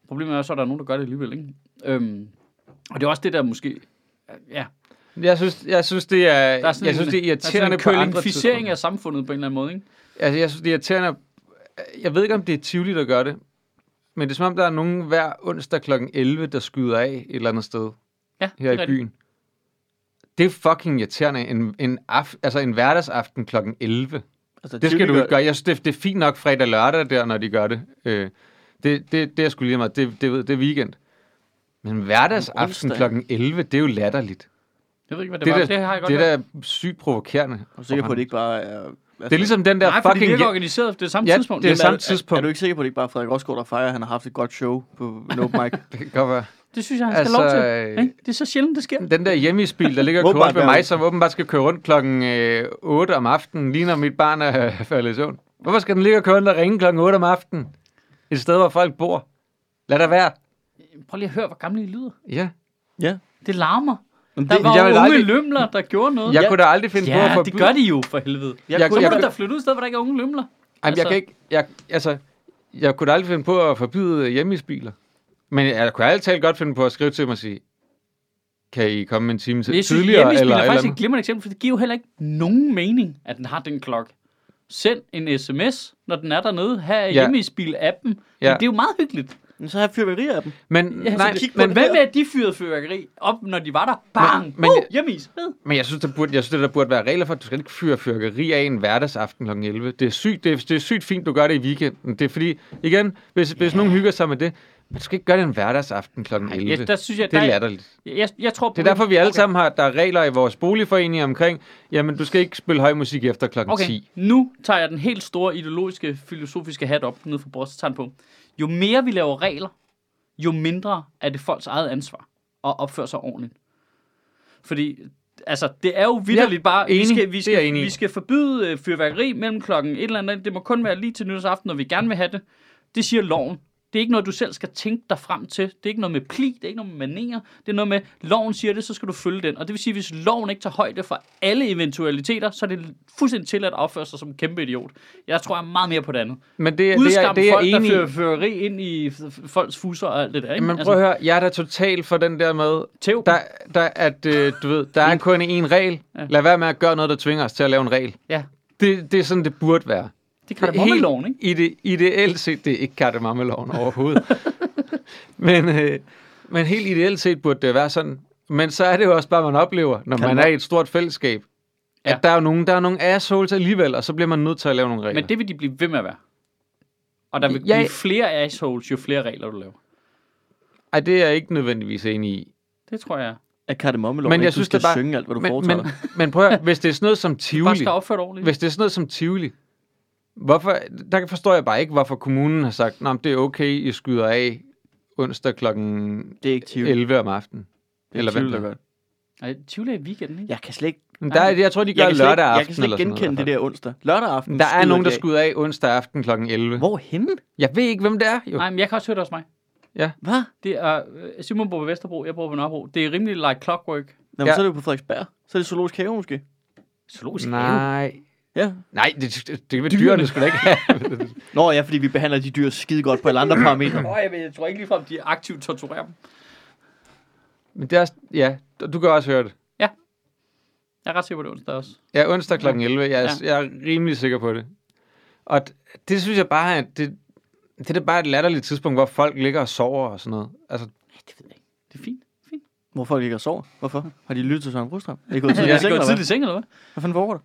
Problemet er så, at der er nogen, der gør det alligevel, ikke? Øhm, og det er også det, der måske... Ja, Jeg synes, jeg synes, det er, er jeg synes, en, det er irriterende er på andre tidspunkter. af samfundet på en eller anden måde, ikke? Altså, jeg synes, det er irriterende. Jeg ved ikke, om det er Tivoli, der gør det. Men det er som om, der er nogen hver onsdag kl. 11, der skyder af et eller andet sted Ja, her er i byen. Det er fucking irriterende. En, en, af, altså en hverdagsaften kl. 11. Altså, Det skal du ikke gøre. Jeg synes, det, det er fint nok fredag og lørdag der, når de gør det. Øh, det, det, det er sgu lige meget. Det, det, det er weekend. Men hverdagsaften kl. 11, det er jo latterligt. Jeg ved ikke, hvad det, Det, var. der, det har jeg godt det der er sygt provokerende. Er du sikker på, at det ikke bare er... Altså, Det er ligesom den der Nej, for det fucking... virker organiseret. Det er samme ja, tidspunkt. det er samme Er, tidspunkt. er du ikke sikker på, at det ikke bare er Frederik Rosgaard, der fejrer, at han har haft et godt show på en open mic? [LAUGHS] det kan godt være. Det synes jeg, han skal Altså, lov til. øh, Ikke? Det er så sjældent, det sker. Den der hjemmeisbil, der ligger og kører rundt ved mig, som åbenbart skal køre rundt klokken øh, 8 om aftenen, lige når mit barn er [LAUGHS] faldet i søvn. Hvorfor skal den ligge og køre rundt og ringe klokken 8 om aftenen? Et sted, hvor folk bor. Lad der være. Prøv lige at høre, hvor gamle I lyder. Ja. ja. Det larmer. Men Der det, var jeg unge aldrig- lømler, der gjorde noget. Jeg Ja. kunne da aldrig finde på at Ja, forbyde... det gør de jo for helvede. jeg, jeg- Så kunne, må jeg- du da flytte ud et sted, hvor der ikke er unge lømler. Jeg altså- kan ikke... Jeg, altså, jeg kunne da aldrig finde på at forbyde hjemmeisbiler. Men jeg kunne altid godt finde på at skrive til mig og sige, kan I komme en time til Jeg synes, tidligere? hjemmespil Eller, er faktisk eller, et glimrende eksempel, for det giver jo heller ikke nogen mening, at den har den klokke. Send en sms, når den er dernede. Her er Ja. hjemmespil-appen. Ja. Ja. Det er jo meget hyggeligt. Men så har jeg fyrværkeri af dem. men, Ja, nej, men hvad med, at de fyrede fyrværkeri op, når de var der? Bang! Men- Men, men- uh, hjemmeis. Ved. Men jeg synes, der burde, jeg synes, der burde være regler for, at du skal ikke fyre fyrkeri af en hverdagsaften kl. 11. Det er, sygt, det, er, det er sygt fint, du gør det i weekenden. Det er fordi, igen, hvis, hvis nogen hygger sig med det, du skal ikke gøre det en hverdagsaften kl. 11. Ja, der synes jeg, det er der, latterligt. jeg, jeg, jeg tror, Det er derfor, vi alle sammen har, der er regler i vores boligforening omkring, jamen, du skal ikke spille høj musik efter kl. Okay, 10. nu tager jeg den helt store ideologiske, filosofiske hat op ned fra brystet på. Jo mere vi laver regler, jo mindre er det folks eget ansvar at opføre sig ordentligt. Fordi, altså, det er jo vidderligt Ja, bare, vi enig. skal, vi, skal, enig i. vi skal forbyde øh, fyrværkeri mellem klokken et eller andet. Det må kun være lige til nytårsaften, når vi gerne vil have det. Det siger loven. Det er ikke noget, du selv skal tænke dig frem til. Det er ikke noget med pli, det er ikke noget med manerer. Det er noget med, loven siger det, så skal du følge den. Og det vil sige, hvis loven ikke tager højde for alle eventualiteter, så er det fuldstændig til at opføre sig som en kæmpe idiot. Jeg tror jeg meget mere på det andet. Men det, det, er, Udskam det er folk, jeg der enig fører ind i folks fuser og alt det der. Ikke? Men prøv at høre, jeg er da totalt for den der med, Tæv. der, der, at, øh, du ved, der er kun én regel. Ja. Lad være med at gøre noget, der tvinger os til at lave en regel. Ja, Det, det er sådan, det burde være. Det kan da loven, ikke? I det, ideelt set, det er ikke kardemammeloven overhovedet. [LAUGHS] men, øh, men helt ideelt set burde det være sådan. Men så er det jo også bare, man oplever, når Kan man er i et stort fællesskab, Ja. at der er jo nogle, der er nogle assholes alligevel, og så bliver man nødt til at lave nogle regler. Men det vil de blive ved med at være. Og der vil Ja. blive flere assholes, jo flere regler du laver. Ej, det er jeg ikke nødvendigvis enig i. Det tror jeg. At kardemommelov, Men men jeg jeg synes, du skal det er bare- synge alt, hvad du Men, foretager men, men prøv at, hvis det er sådan noget som Du bare Tivoli, skal opføre ordentligt. hvis det er sådan noget som Tivoli, hvorfor, der forstår jeg bare ikke, hvorfor kommunen har sagt, at det er okay, I skyder af onsdag kl. Det er ikke Tivoli. 11 om aftenen. Det er Eller Tivoli, der det. Nej, Tivoli er i weekenden, ikke? Jeg kan slet ikke, Men der, er- jeg tror, de gør jeg kan slet, lørdag ikke- aften. jeg kan slet eller ikke sådan noget genkende det der onsdag. Lørdag aften. Der er nogen, der skyder af onsdag aften kl. 11. Hvorhenne? Jeg ved ikke, hvem det er. Jo. Nej, men jeg kan også høre det hos mig. Hvad? Det er, øh, Simon bor på Vesterbro, jeg bor på Nørrebro. Det er rimelig like clockwork. Nå, men Ja. så er det jo på Frederiksberg. Så er det zoologisk have måske. Zoologisk have. Nej. Ja. Nej, det, det, det vil dyrene da ikke have. [LAUGHS] Nå ja, fordi vi behandler de dyr skide godt på alle andre parametre. Nå, jeg, ved- jeg tror ikke ligefrem, de aktivt torturerer dem. Men det er, ja, du kan også høre det. Jeg er ret sikker på det er onsdag også. Ja, onsdag kl. 11. Jeg er, Ja. jeg er rimelig sikker på det. Og det synes jeg bare, at det, det er bare et latterligt tidspunkt, hvor folk ligger og sover og sådan noget. Altså, Det ved jeg ikke. Det er fint. fint. Hvor folk ligger og sover. Hvorfor? Har de lyttet til Søren Brostrøm? Er de gået [LAUGHS] Ja, tidligt i seng, eller hvad? Hvad fanden foregår der?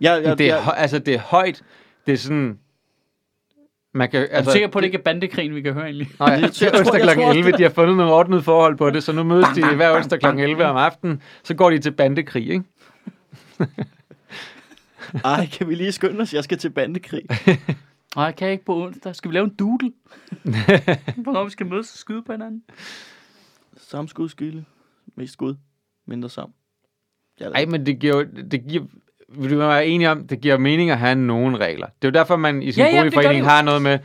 Jeg, jeg, det, er, jeg, altså, det er højt. Det er sådan... Man kan, Er du altså, sikker på, at det ikke er bandekrigen, vi kan høre egentlig? Nej, [LAUGHS] Jeg er jeg onsdag jeg kl. tror også, 11. det De har fundet nogle ordnede forhold på det, så nu mødes de hver onsdag kl. 11 om aftenen. Så går de til bandekrig, ikke? [LAUGHS] ej, kan vi lige skynde os? Jeg skal til bandekrig. [LAUGHS] Nej, jeg kan ikke på onsdag. Skal vi lave en doodle? Hvornår vi skal mødes og skyde på hinanden? Samme skud skyle. Mest skud. Mindre sammen. Jeg ved Nej, men det giver jo... Det giver, vil du være enig om, det giver mening at have nogle regler. Det er jo derfor, man i sin Ja, ja, boligforening har noget med,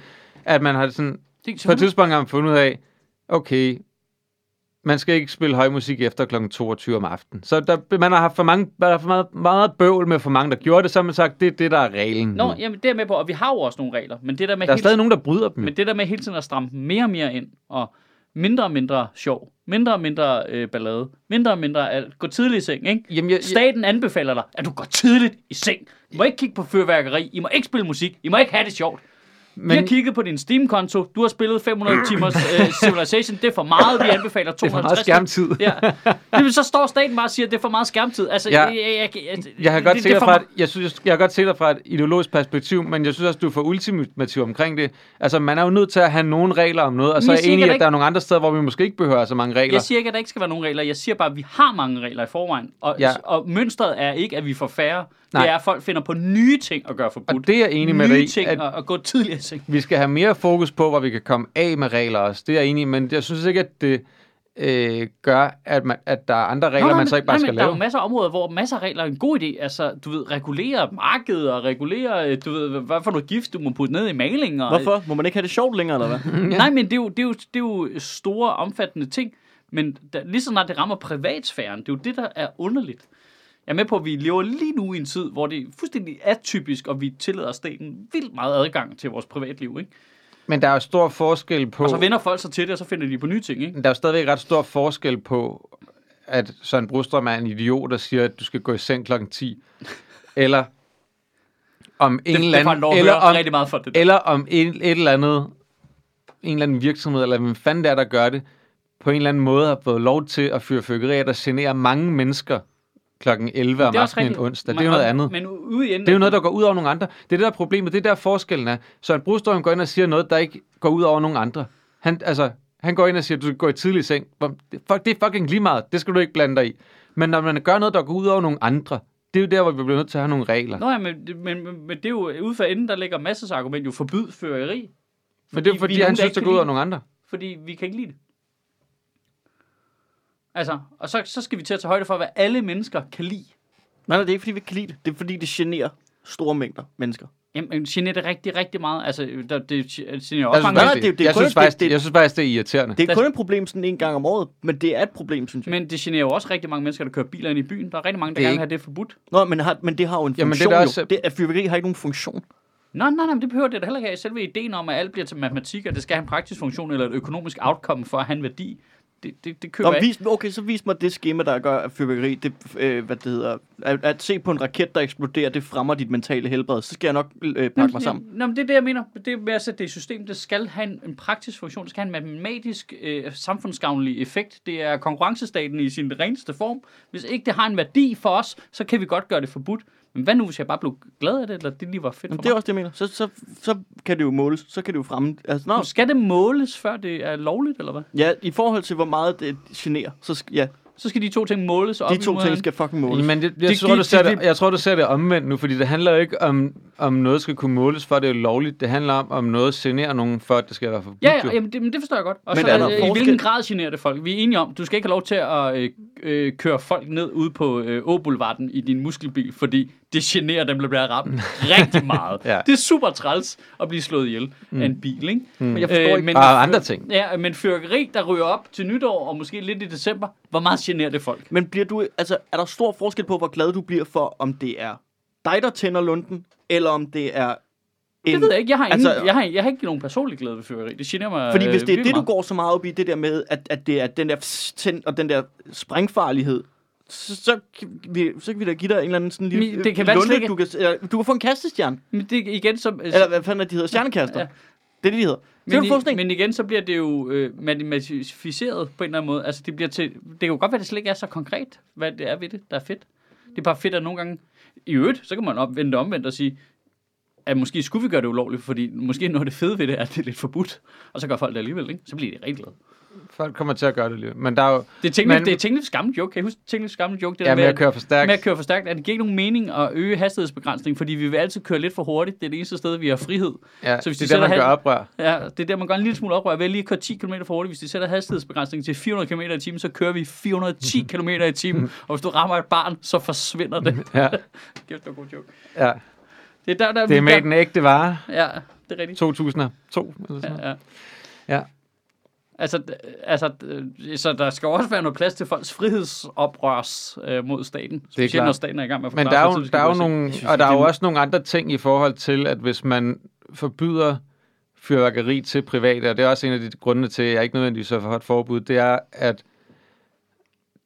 at man har sådan... Det, På et tidspunkt har man fundet ud af, okay, man skal ikke spille høj musik efter kl. 22 om aftenen. Så der, man har haft for, mange, der er for meget, meget bøvl med for mange, der gjorde det, så har man sagt, det er det, der er reglen. Nå, nu. jamen det er med på, og vi har jo også nogle regler, men det der med, der er hele, stadig nogen, der bryder dem. men det der med hele tiden at stramme mere og mere ind, og mindre og mindre sjov, mindre og mindre øh, ballade, mindre og mindre alt, gå tidligt i seng, ikke? Jamen, jeg, jeg, Staten anbefaler dig, at du går tidligt i seng. I må ikke kigge på fyrværkeri, I må ikke spille musik, I må ikke have det sjovt. Men... Vi har men, kigget på din Steam-konto, du har spillet 500 [CLEARS THROAT] timers uh, Civilization, det er for meget, vi anbefaler det er for 250. meget skærmtid. Ja. Jamen, så står staten bare og siger, at det er for meget skærmtid. Altså, Ja. jeg, jeg, jeg, jeg, Jeg har godt det- se det fra et, jeg synes, jeg har godt se dig fra et ideologisk perspektiv, men jeg synes også, du er for ultimativ omkring det. Altså, man er jo nødt til at have nogle regler om noget, og så Men er jeg jeg enig at der er nogle andre steder, hvor vi måske ikke behøver så mange regler. Jeg siger ikke, at der ikke skal være nogen regler. Jeg siger bare, at vi har mange regler i forvejen. Og, ja. og mønstret er ikke, at vi får færre. Nej. Det er, at folk finder på nye ting at gøre forbudt. og det er jeg enig med dig nye ting at at... at gå tidligere seng. vi skal have mere fokus på, hvor vi kan komme af med regler også. Det er jeg enig men jeg synes ikke, at det øh, gør, at, man, at der er andre regler, man så ikke bare nej, skal men der er lave. jo masser af områder, hvor masser af regler er en god idé. Altså, du ved, regulere markedet og regulere, øh, du ved, hvad for noget gift, du må putte ned i maling. Og, Hvorfor? Må man ikke have det sjovt længere, eller hvad? [LAUGHS] Nej, men det er, jo, det, er jo, det er jo store, omfattende ting. Men da, lige så snart det rammer privatsfæren, det er jo det, der er underligt. Jeg er med på, at vi lever lige nu i en tid, hvor det er fuldstændig atypisk, og vi tillader staten vildt meget adgang til vores privatliv. Ikke? Men der er jo stor forskel på... Og så vender folk sig til det, og så finder de på nye ting. Ikke? Der er jo stadigvæk ret stor forskel på, at Søren Brostrøm er en idiot, der siger, at du skal gå i seng klokken 10. [LAUGHS] Eller om en Det, eller anden... eller om, rigtig meget for det. der. eller om en, et eller andet, en eller anden virksomhed, eller hvem fanden det er, der gør det, på en eller anden måde har fået lov til at fyre fyrkerier, der generer mange mennesker klokken 11 om er aftenen en onsdag. Det er jo noget og- andet. Men ude i enden, Det er jo noget, der går ud over nogle andre. Det er det, der er problemet. Det er der forskellen er. Søren Brostrøm går ind og siger noget, der ikke går ud over nogen andre. Han, altså, han går ind og siger, at du skal gå i tidlig seng. Fuck, det er fucking lige meget. Det skal du ikke blande dig i. Men når man gør noget, der går ud over nogle andre, det er jo der, hvor vi bliver nødt til at have nogle regler. Nå ja, men, men, men, men det er jo ude for enden, der ligger masser af argument jo forbyd føreri. Men det er vi fordi, er han synes, det går ud over nogle andre. fordi vi kan ikke lide det. Altså, og så, så skal vi til at tage højde for, hvad alle mennesker kan lide. Nej, nej, det er ikke, fordi vi ikke kan lide det. Det er, fordi det generer store mængder mennesker. Jamen, generer det rigtig, rigtig meget. Altså, der, det generer også Jeg mange det- det, det er jeg, synes faktisk, det- jeg synes faktisk, det er irriterende. Det er kun et problem sådan en gang om året, men det er et problem, synes jeg. Men det generer jo også rigtig mange mennesker, der kører biler ind i byen. Der er rigtig mange, der er gerne vil have det forbudt. Nå, men, har, men det har jo en Jamen, det er funktion også- Det, at fyrværkeri har ikke nogen funktion. Nej, nej, nej, det behøver det da heller ikke have. Selve ideen om, at alt bliver til matematik, og det skal have en praktisk funktion eller et økonomisk outcome for at have en værdi, det, det, det køber Nå, vis, okay, så vis mig det schema, der gør at fyrværkeri, det, øh, hvad det hedder, at, at se på en raket, der eksploderer, det fremmer dit mentale helbred. Så skal jeg nok øh, pakke mig sammen. Nå, men det er det, jeg mener. Det er med at sætte det system. Det skal have en, en praktisk funktion. Det skal have en matematisk, øh, samfundsgavnlig effekt. Det er konkurrencestaten i sin reneste form. Hvis ikke det har en værdi for os, så kan vi godt gøre det forbudt. Men hvad nu, hvis jeg bare blev glad af det, eller det lige var fedt Jamen, for det er mig? også det, jeg mener. Så, så, så kan det jo måles. Så kan det jo fremme... Altså, nå, Nu skal det måles, før det er lovligt, eller hvad? ja, i forhold til, hvor meget det generer, så skal, ja, Så skal de to ting måles op de to ting skal fucking måles. Men det, jeg, Det tror, du ser det- det, jeg tror, du ser det omvendt nu, fordi det handler jo ikke om, om noget skal kunne måles, for det er lovligt. Det handler om, om noget generer nogen, at det skal være forbudt. Ja, ja jamen det, men det forstår jeg godt. Og Men så er der det, i forskel- hvilken grad generer det folk? Vi er enige om, du skal ikke have lov til at øh, øh, køre folk ned ude på øh, Åboulevarden i din muskelbil, fordi det generer dem, der bliver ramt [LAUGHS] rigtig meget. Ja. Det er super træls at blive slået ihjel mm. af en bil, ikke? Men jeg forstår ikke... men Og andre ting. Ja, men fyrkeri, der ryger op til nytår, og måske lidt i december, hvor meget generer det folk? Men bliver du, altså, er der stor forskel på, hvor glad du bliver for, om det er dig, der tænder lunden, eller om det er en... Det ved jeg ikke. Jeg har, ingen, Altså- jeg har, jeg har ikke nogen personlig glæde ved fyrkeri. Det generer mig Fordi hvis øh, det er det, du meget. går så meget op i, det der med, at, at det er den der tænd og den der sprængfarlighed, så, så, kan vi, så kan vi da give dig en eller anden sådan lille Men det kan det lunde, slet ikke- du kan, eller, du kan få en kastestjerne. Men det igen som... Eller hvad fanden er de hedder? Stjernekaster. Ja. Det er det, de hedder. Så Men, i, men igen, så bliver det jo øh, matematificeret på en eller anden måde. Altså, det, bliver til, det kan jo godt være, at det slet ikke er så konkret, hvad det er ved det, der er fedt. Det er bare fedt, at nogle gange... I øvrigt, så kan man op, vende det omvendt og sige, at måske skulle vi gøre det ulovligt, fordi måske noget af det fede ved det er, at det er lidt forbudt. Og så gør folk det alligevel, ikke? Så bliver de rigtig glade. Folk kommer til at gøre det lige. Men der er jo... Det er Tinglefs, Men- det er Tinglefs gamle joke. Kan I huske Tinglefs gamle joke? Det Ja, der med at køre for stærkt. med at køre for stærkt. At det giver ikke nogen mening at øge hastighedsbegrænsning, fordi vi vil altid køre lidt for hurtigt. Det er det eneste sted, vi har frihed. Ja, Så hvis det de er der, man gør oprør. Ja, det er der, man gør en lille smule oprør ved at lige køre 10 km for hurtigt. Hvis de sætter hastighedsbegrænsningen til 400 km i timen, så kører vi 410 [LAUGHS] km i timen. Og hvis du rammer et barn, så forsvinder det. Ja, [LAUGHS] Kæft, det var en god joke. ja. Det er der, der Det er med der- den ægte vare. Ja, det er rigtigt. 2002. Eller sådan. Ja, Ja. ja. Altså, altså, så der skal også være noget plads til folks frihedsoprørs øh, mod staten. Specielt når staten er i gang med at Men forklare, der er jo, der er jo nogle, synes og der er jo også nogle andre ting i forhold til, at hvis man forbyder fyrværkeri til private, og det er også en af de grunde til, at jeg ikke nødvendigvis er for et forbud, det er, at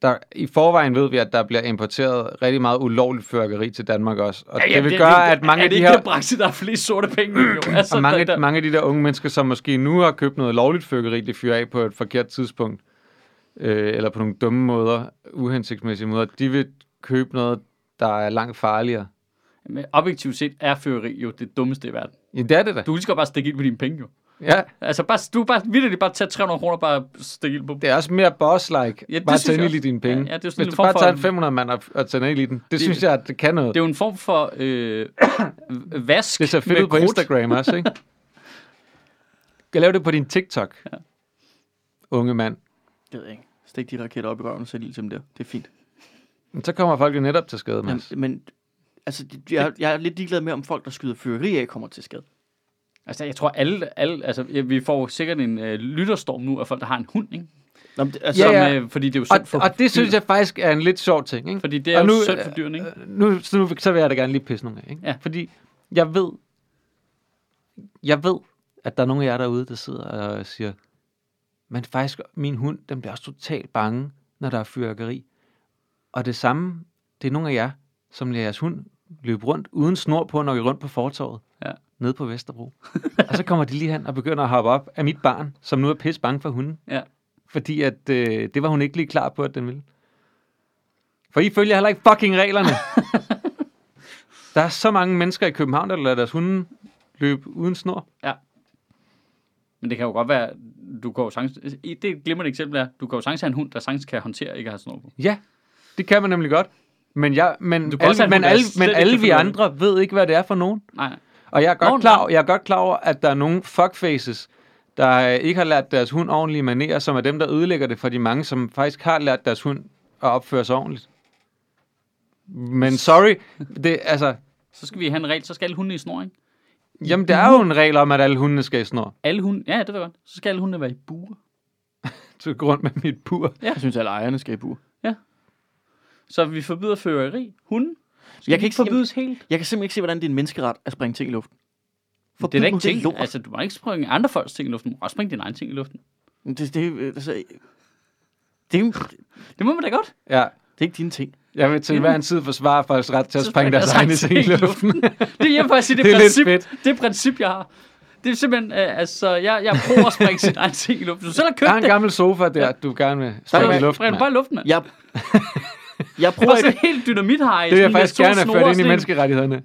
der, i forvejen ved vi, at der bliver importeret rigtig meget ulovligt fyrværkeri til Danmark også. Og det vil gøre, at mange er af det de ikke her... den branche, der er flest sorte penge jo? [CLEARS THROAT] Altså, Og mange, der, der, mange af de der unge mennesker, som måske nu har købt noget lovligt fyrværkeri, de fyrer af på et forkert tidspunkt, øh, eller på nogle dumme måder, uhensigtsmæssige måder, de vil købe noget, der er langt farligere. Men objektivt set er fyrværkeri jo det dummeste i verden. Ja, det er det da. Du kan lige så godt bare stikke ind på dine penge, jo. Ja, Altså, bare, du bare virkelig bare tage 300 kroner bare stikke på det er også mere boss-like. Ja, bare jeg tænde også. i dine penge. Ja, ja, det er sådan en Hvis du bare tager en 500 mand og, og tænder i den, det, det synes jeg, at det kan noget. Det er jo en form for øh, vask Det ser fedt ud på. Instagram også, ikke? [LAUGHS] Kan lave det på din TikTok. Ja. Unge mand. Det ved jeg ikke. Stik de raketter op i røven og sæt ild til dem der. Det er fint. Men så kommer folk jo netop til skade, Men, Mads. men altså, jeg, jeg er lidt ligeglad med, om folk, der skyder fyrværkeri af, kommer til skade. Altså, jeg tror alle, alle altså, vi får sikkert en øh, lytterstorm nu af folk, der har en hund, ikke? Nå, men det, altså, Ja, Som, ja. øh, fordi det er jo Og, synd for og det synes dyr. jeg faktisk er en lidt sjov ting, ikke? Fordi det er Og jo nu, synd for dyrene, ikke? Øh, Nu, så, nu, så vil jeg da gerne lige pisse nogle af, ikke? Ja. Fordi jeg ved, jeg ved, at der er nogle af jer derude, der sidder og siger, men faktisk, min hund, den bliver også totalt bange, når der er fyrværkeri. Og det samme, det er nogle af jer, som lader jeres hund løbe rundt uden snor på, når I er rundt på fortorvet. Ja. Nede på Vesterbro. [LAUGHS] og så kommer de lige hen og begynder at hoppe op af mit barn, som nu er pisse bange for hunden. Ja. Fordi at, øh, det var hun ikke lige klar på, at den ville. For I følger heller ikke fucking reglerne. [LAUGHS] der er så mange mennesker i København, der lader deres hunde løbe uden snor. Men det kan jo godt være, du jo sagtens, det er et glimrende eksempel er, du kan jo sagtens have en hund, der sagtens kan håndtere ikke at have snor på. Ja, det kan man nemlig godt. Men, jeg, men, Du alle, men, alle, men alle vi andre ved ikke, hvad det er for nogen. Nej, nej. Og jeg er godt, Nå, klar, jeg er godt klar over, at der er nogle fuckfaces, der øh, ikke har lært deres hund ordentlige manerer, som er dem, der ødelægger det for de mange, som faktisk har lært deres hund at opføre sig ordentligt. Men sorry, det, altså, Så skal vi have en regel, så skal alle hunde i snor, ikke? jamen, der er jo en regel om, at alle hundene skal i snor. Alle hunde, ja, det ved jeg godt. Så skal alle hundene være i bure. [LAUGHS] Så gå rundt med mit pur. Jeg synes, at alle ejerne skal i bur. Så vi forbyder føreri. Hunde skal Jeg kan ikke forbydes helt. Jeg kan simpelthen ikke se, hvordan det er en menneskeret at springe ting i luften. det er da ikke ting. lort. Altså, du må ikke springe andre folks ting i luften. Du må også springe dine egne ting i luften. Det, det, altså, Det det Det må man da godt. Ja. er ikke dine ting. Jeg vil til hver en tid forsvare folks ret til at Så sprænge deres egne ting i luften. [LAUGHS] Det er jeg faktisk sige, det, Det er lidt princip, fedt. det princip, jeg har. Det er simpelthen, øh, altså, jeg, jeg prøver at springe sin egen ting i luften. Du selv har Der er købt en det. gammel sofa der, du gerne vil sprænge i luften. Spring bare i luften, mand. Jeg, jeg Prøv prøver sådan helt dynamit har Det vil jeg faktisk gerne have ført ind i menneskerettighederne.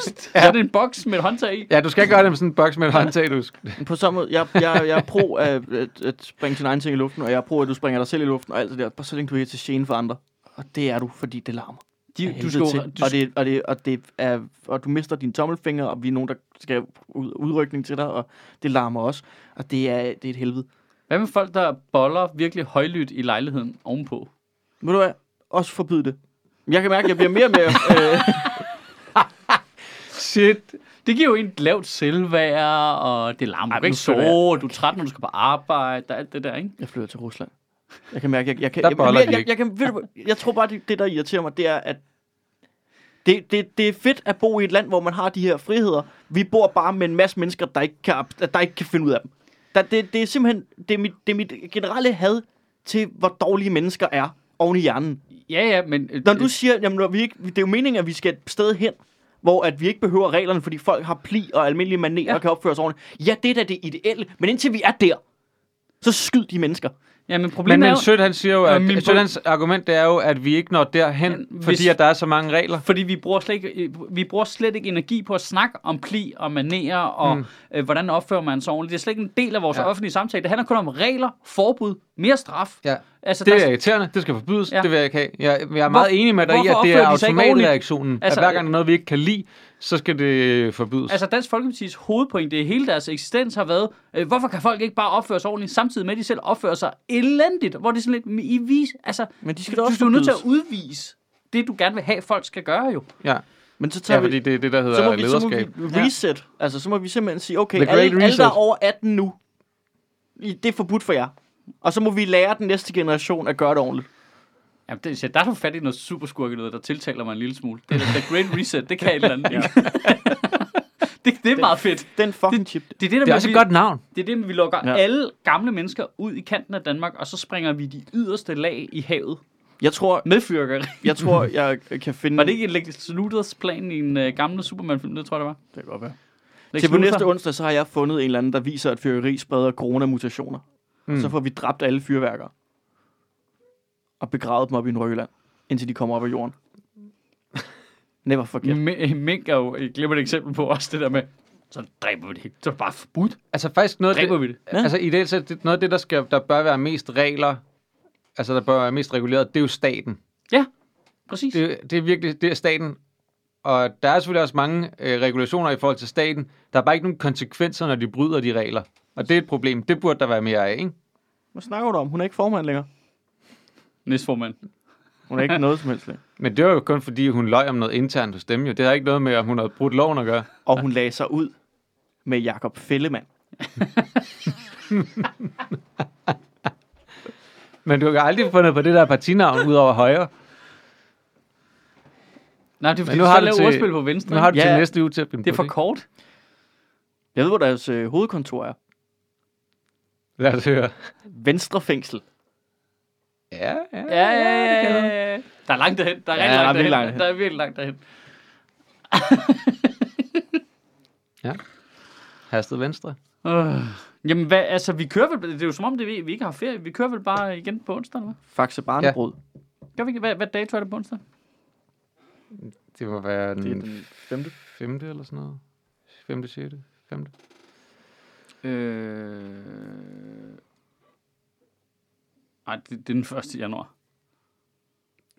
Så er det en boks med et håndtag i. Ja, du skal gøre det med sådan en boks med et håndtag, du. På samme måde, jeg, jeg, jeg er pro at, at, at springe sin egen ting i luften, og jeg er pro, at du springer dig selv i luften, og alt det der, bare så længe du er til gene for andre. Og det er du, fordi det larmer. De, af du skal, til. du, og, det, og, det, og, det er, og du mister dine tommelfingre, og vi er nogen, der skal ud, udrykning til dig, og det larmer også. Og det er, det er et helvede. hvad med folk, der boller virkelig højlydt i lejligheden ovenpå? Ved du hvad? Også forbyde det. Jeg kan mærke, at jeg bliver mere og mere... [LAUGHS] Øh, Shit. Det giver jo en lavt selvværd, og det larmer. Ej, Du kan ikke sove, du er træt, når du skal på arbejde, der er alt det der, ikke? jeg flytter til Rusland. Jeg kan mærke, jeg, jeg kan... Der Jeg, jeg, jeg, ikke. jeg, kan, ved du, jeg tror bare, det, det, der irriterer mig, det er, at det, det, det er fedt at bo i et land, hvor man har de her friheder. Vi bor bare med en masse mennesker, der ikke kan, der ikke kan finde ud af dem. Der, det, det er simpelthen det er mit, det er mit generelle had til, hvor dårlige mennesker er oven i hjernen. Ja, ja, men... øh, Når du siger, jamen, når vi ikke, det er jo meningen, at vi skal et sted hen, hvor at vi ikke behøver reglerne, fordi folk har pli og almindelige manerer Ja. og kan opføre sig ordentligt. Ja, det er da det ideelle. Men indtil vi er der, så skyd de mennesker. Ja, men Men, problemet er men jo... Sødt, han siger jo, at min Sødt, hans argument det er jo, at vi ikke når derhen, Men hvis- fordi at der er så mange regler. Fordi vi bruger, slet ikke, øh, vi bruger slet ikke energi på at snakke om pli og manerer og Mm. øh, hvordan opfører man sig ordentligt. Det er slet ikke en del af vores Ja. offentlige samtale. Det handler kun om regler, forbud, mere straf. Ja. Altså, Det er irriterende, det skal forbydes, ja. Det vil jeg ikke have. Jeg, jeg er meget Hvor- enig med dig i, at det er automatreaktionen. Altså, at hver gang der er noget, vi ikke kan lide, så skal det forbydes. altså Dansk Folkeparti's hovedpointe i hele deres eksistens har været, øh, hvorfor kan folk ikke bare opføre sig ordentligt, samtidig med, at de selv opfører sig elendigt? Hvor det er sådan lidt, I vis, altså, Men de skal du, også du er nødt til at udvise det, du gerne vil have, folk skal gøre jo. ja. Men så tager ja, vi, fordi det er det, der så hedder må, vi, så må lederskab. vi reset. Altså, så må vi simpelthen sige, okay, The alle, alle, der er over 18 nu, det er forbudt for jer. Og så må vi lære den næste generation at gøre det ordentligt. Jamen, det, der er du fat i noget superskurke noget, der tiltaler mig en lille smule. Det er The Great Reset, det kan et eller andet. ikke? [LAUGHS] det, det er meget fedt. Den fucking chip. Det er det, der Det er også vi, et godt navn. det er det, vi lukker Ja. ja. alle gamle mennesker ud i kanten af Danmark, og så springer vi de yderste lag i havet Jeg tror, med fyrkeri. jeg, tror, jeg kan finde... Var det ikke en Lex Luthers plan i en uh, gamle Superman-film? Det tror jeg, det var. Det kan godt være. Lex Til på næste onsdag, så har jeg fundet en eller anden, der viser, at fyrværkeri spreder coronamutationer. Mm. Mm. Så får vi dræbt alle fyrværkere. Og begravet dem op i Nordjylland, indtil de kommer op af jorden. Never forget. M- Mink er jo et glimrende eksempel på også det der med, så dræber vi det ikke. Så er det bare forbudt. Altså faktisk noget, af Dræber det, vi det. Ja. altså ideelt set, det, noget af det, der, skal, der bør være mest regler, altså der bør være mest reguleret, det er jo staten. Ja, præcis. Det, det er virkelig, det er staten. Og der er selvfølgelig også mange øh, regulationer i forhold til staten. Der er bare ikke nogen konsekvenser, når de bryder de regler. Og det er et problem. Det burde der være mere af, ikke? Hvad snakker du om? Hun er ikke formand længere. Næstformand. Hun er ikke noget som helst. Men det var jo kun fordi, hun løj om noget internt hos dem. Jo. Det har ikke noget med, om hun havde brudt loven at gøre. Og hun lagde sig ud med Jakob Fellemand. [LAUGHS] Men du har aldrig fundet på det der partinavn ud over højre. Nej, det er fordi, nu du har du til- ordspil på venstre. Nu har du Ja. til næste uge til at finde Det er for kort. Jeg ved, hvor deres øh, hovedkontor er. Lad os høre. Venstre fængsel. Ja, ja. Ja, ja, ja, ja, ja. Der er langt derhen. Der er Ja, rigtig der er langt virkelig derhen. langt derhen. Der er virkelig langt derhen. [LAUGHS] Hastet venstre. Uh. Jamen, hvad, altså, vi kører vel... Det er jo som om, det, vi, vi ikke har ferie. Vi kører vel bare igen på onsdag, eller hvad? Faxe Barnebrød. Gør vi ikke? Hvad, hvad dato er det på onsdag? Det må være den, Det er den femte. femte eller sådan noget. Femte, sjette, femte. Øh... Nej, det, det er den 1. januar.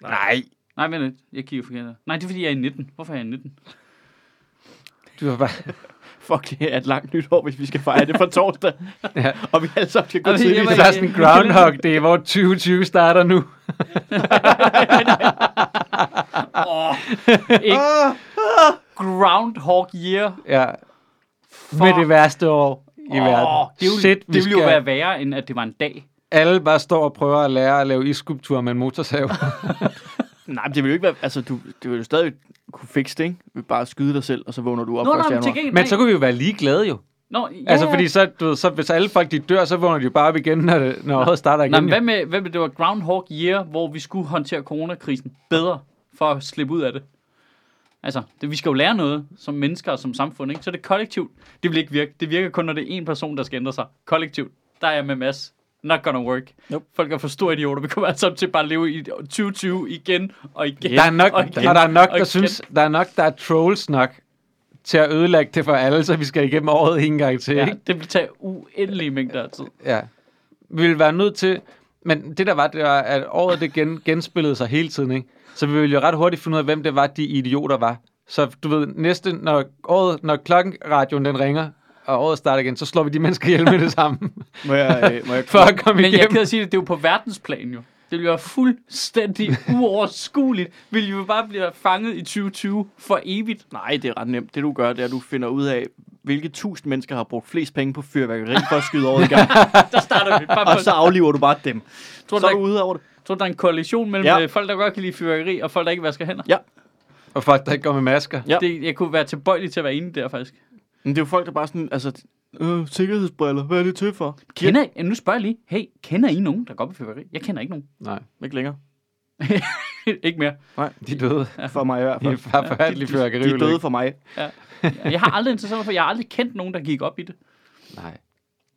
Nej. Nej, vent lidt. Jeg kigger forkert. Nej, det er fordi, jeg er i 19. Hvorfor er jeg i 19? Du har bare... [LAUGHS] Fuck, det er et langt nytår, hvis vi skal fejre det fra torsdag. [LAUGHS] Ja. Og vi alle sammen skal gå Altså, tidligt. Det var- er sådan en groundhog. Det er, hvor 2020 starter nu. [LAUGHS] Ikke Groundhog Year. Ja. Med det værste år i Åh, verden. Det, ville, Shit, det vi ville jo skal- være værre, end at det var en dag. Alle bare står og prøver at lære at lave iskulptur med en motorsav. [LAUGHS] Nej, men det vil jo ikke være... Altså, du, det vil jo stadig kunne fikse det, ikke? Du vil bare skyde dig selv, og så vågner du op Nå, 1. nej, men gengæld, Men så kunne vi jo være ligeglade jo. Nå, ja, Altså, ja. fordi så, du ved, så, hvis alle folk de dør, så vågner de jo bare op igen, når, det, når året starter igen. Nej, men hvad med, hvad med, det var Groundhog Year, hvor vi skulle håndtere coronakrisen bedre, for at slippe ud af det? Altså, det, vi skal jo lære noget som mennesker og som samfund, ikke? Så det er kollektivt. Det vil ikke virke. Det virker kun, når det er en person, der skal ændre sig. Kollektivt. Der er jeg med Mads. Not gonna work. Nope. Folk er for store idioter. Vi kommer alle sammen til bare at leve i 2020 igen og igen. Der er nok, og igen, og der er nok, der igen. synes, der er nok, der er trolls nok til at ødelægge det for alle, så vi skal igennem året en gang til, Ja, ikke? det vil tage uendelige mængder af tid. Ja. Vi vil være nødt til... Men det der var, det var, at året det gen, genspillede sig hele tiden, ikke? Så vi ville jo ret hurtigt finde ud af, hvem det var, de idioter var. Så du ved, næste, når, året, når klokkenradioen den ringer, og året starter igen, så slår vi de mennesker ihjel med det samme, [LAUGHS] Må jeg, øh, må jeg, [LAUGHS] for at komme Men jeg igennem. kan sige det, det er jo på verdensplan jo. Det vil jo være fuldstændig [LAUGHS] uoverskueligt. Vil jo bare blive fanget i 2020 for evigt. Nej, det er ret nemt. Det du gør, det er, at du finder ud af, hvilke tusind mennesker har brugt flest penge på fyrværkeri for at skyde året i gang. Der starter vi bare og så afliver du bare dem. Tror Så du, er du ude over det. tror du, der er en koalition mellem Ja. ja. folk, der godt kan lide fyrværkeri, og folk, der ikke vasker hænder? Ja. Og folk, der ikke går med masker. Ja. Det, jeg kunne være tilbøjelig til at være enig der, faktisk. Men det er jo folk, der bare sådan, altså, øh, sikkerhedsbriller, hvad er det til for? Kender I, nu spørger jeg lige, hey, kender I nogen, der går på fyrværkeri? Jeg kender ikke nogen. Nej, Ikke længere. [LAUGHS] ikke mere. de døde. For mig i hvert De fald. er forfærdelige De, fyrværkeri. de er døde for mig. Jeg har aldrig interesseret mig for, jeg har aldrig kendt nogen, der gik op i det. Nej.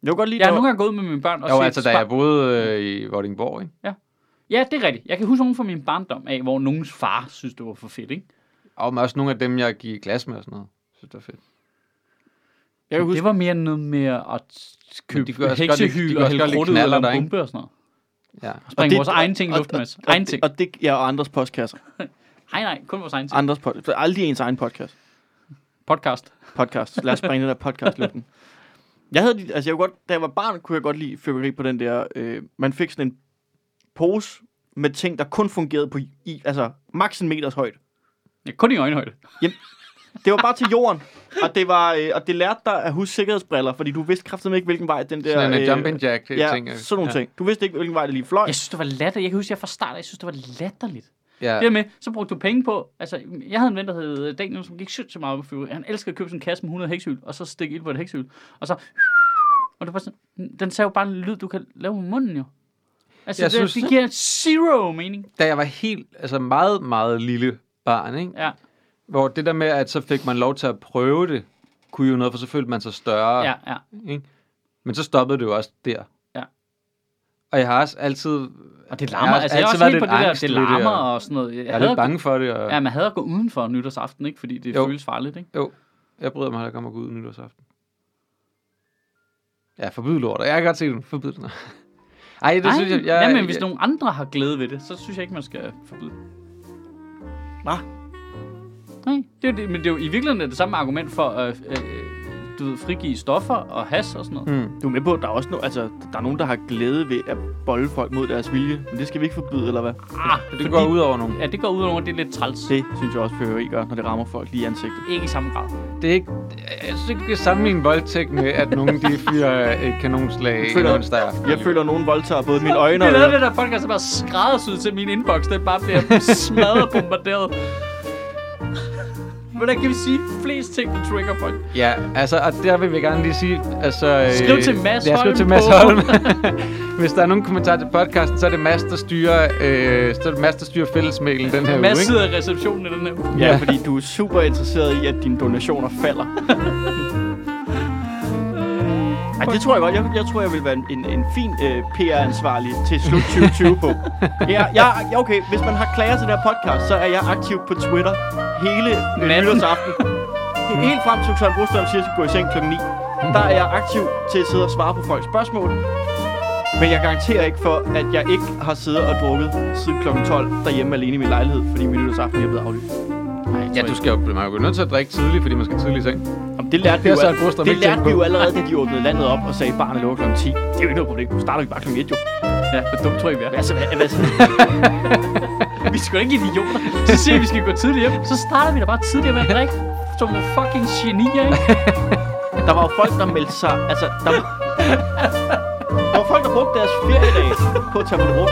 Jeg kan godt lide, Jeg har der- nogle gange gået med mine børn og Jo, set altså, da jeg boede øh, i Vordingborg, ikke? Ja, det er rigtigt. Jeg kan huske nogen fra min barndom af, hvor nogens far synes, det var for fedt, ikke? Og også nogle af dem, jeg gik i klasse med og sådan noget. Synes, det var fedt. Jeg huske, Det var mere noget med at købe de heksehyl og hælde krudt ud eller der, en bombe og sådan noget. Ja. Spring det- vores egen ting i og- luften, Mads. og, Egen og, ting. og det, ja, og andres postkasser. [LAUGHS] Nej, nej, kun vores egen ting. Andres podcast. Aldrig ens egen podcast. Podcast. podcast. Lad os springe den der podcast luften. Jeg havde, de- altså jeg kunne godt, da jeg var barn, kunne jeg godt lide fyrværkeri på den der, øh, man fik sådan en pose med ting, der kun fungerede på, i, altså maks en meters højde. Ja, kun i øjenhøjde. Det var bare til jorden, og det, var, øh, og det lærte dig at huske sikkerhedsbriller, fordi du vidste kraftigt ikke, hvilken vej den der... Sådan en øh, uh, jumping jack Ja, ting. øh. sådan nogle ja. ting. Du vidste ikke, hvilken vej det lige fløj. Jeg synes, det var latterligt. Jeg kan huske, at jeg fra start jeg synes, det var latterligt. Ja. Det der med, så brugte du penge på, altså, jeg havde en ven, der hed Daniel, som gik sygt så meget på fyrværkeri. Han elskede at købe sådan en kasse med 100 heksyl, og så stikke ild på et heksyl. Og så, og det var sådan, den sagde jo bare en lyd, du kan lave med munden jo. Altså, Jeg det, synes- det giver zero mening. Da jeg var helt, altså meget, meget lille barn, ikke? Ja, Hvor det der med, at så fik man lov til at prøve det, kunne jo noget, for så følte man sig større. ja, ja. Ikke? Men så stoppede det jo også der. Ja. Og jeg har også altid... Og det larmer, har altså jeg er også helt på det der, det larmer og- og sådan noget. Jeg, Jeg er lidt bange for det, og Ja, man hader at gå udenfor nytårsaften, ikke? Fordi det Jo. føles farligt, ikke? jo, jeg bryder mig heller ikke om at gå ud nytårsaften. Ja, forbyd lort. Jeg kan godt se det. Forbyd [LAUGHS] det. Ej, det Nej, synes jeg... jeg ja, men hvis jeg, nogen andre har glæde ved det, så synes jeg ikke, man skal forbyde det. Nej, det er jo det, men det er jo i virkeligheden er det samme argument for at øh, øh, du ved, frigive stoffer og has og sådan noget. Hmm. Du er med på, at der er også no, altså, der er nogen, der har glæde ved at bolde folk mod deres vilje. Men det skal vi ikke forbyde, eller hvad? Ah, Det går ud over nogen. Ja, det går ud over, det er lidt træls. Det. Det synes jeg også, fyrværkeri gør, når det rammer folk lige i ansigtet. Ikke i samme grad. Det er ikke... Jeg synes ikke, vi kan sammenligne voldtægt med, at nogen de [LAUGHS] fyrer et kanonslag i føler- onsdag aften. Jeg føler, at nogen voldtager både mine øjne og lavede ører. det der podcast, der bare skræddersyet til min inbox. Det bare bliver [LAUGHS] smadret og bombarderet. Hvordan kan vi sige flest ting på Trigger Point? Ja, altså, og der vil vi gerne lige sige, altså... øh, Skriv til Mads ja, skriv Holm til Mads Holm. [LAUGHS] Hvis der er nogen kommentarer til podcasten, så er det Mads, der styrer, øh, så er det Mads, der styrer fællesmailen den her Mads uge, sidder i receptionen i den her uge. Ja, Ja. fordi du er super interesseret i, at dine donationer falder. [LAUGHS] Ej, det tror jeg godt. Jeg, jeg tror, jeg vil være en, en, en fin øh, PR-ansvarlig til slut [LAUGHS] 2020 på. Ja, ja, okay. Hvis man har klager til den her podcast, så er jeg aktiv på Twitter hele nytårsaften. Helt frem til Søren Brostrøm siger, at jeg skal gå i seng kl. 9. Der er jeg aktiv til at sidde og svare på folks spørgsmål. Men jeg garanterer ikke for, at jeg ikke har siddet og drukket siden kl. 12 derhjemme alene i min lejlighed, fordi min nytårsaften er blevet aflyst. Ja, du skal jo, man er jo nødt til at drikke tidligt, fordi man skal tidligt i seng. Jamen, det lærte, vi jo, Brostrøm det lærte vi jo allerede, da de åbnede landet op og sagde, at barnet lukker kl. 10. Det er jo ikke noget problem. Nu starter vi bare kl. 1 jo. Ja, hvor dumt tror jeg, vi er. Altså, hvad, hvad, [LAUGHS] Vi skal jo ikke idioter. Så siger vi, vi skal gå tidligt hjem. Så starter vi da bare tidligere med at drikke. Som nogle fucking genier, ikke? der var jo folk, der meldte sig... Altså, der, der var folk, der brugte deres feriedage på at tage på druk.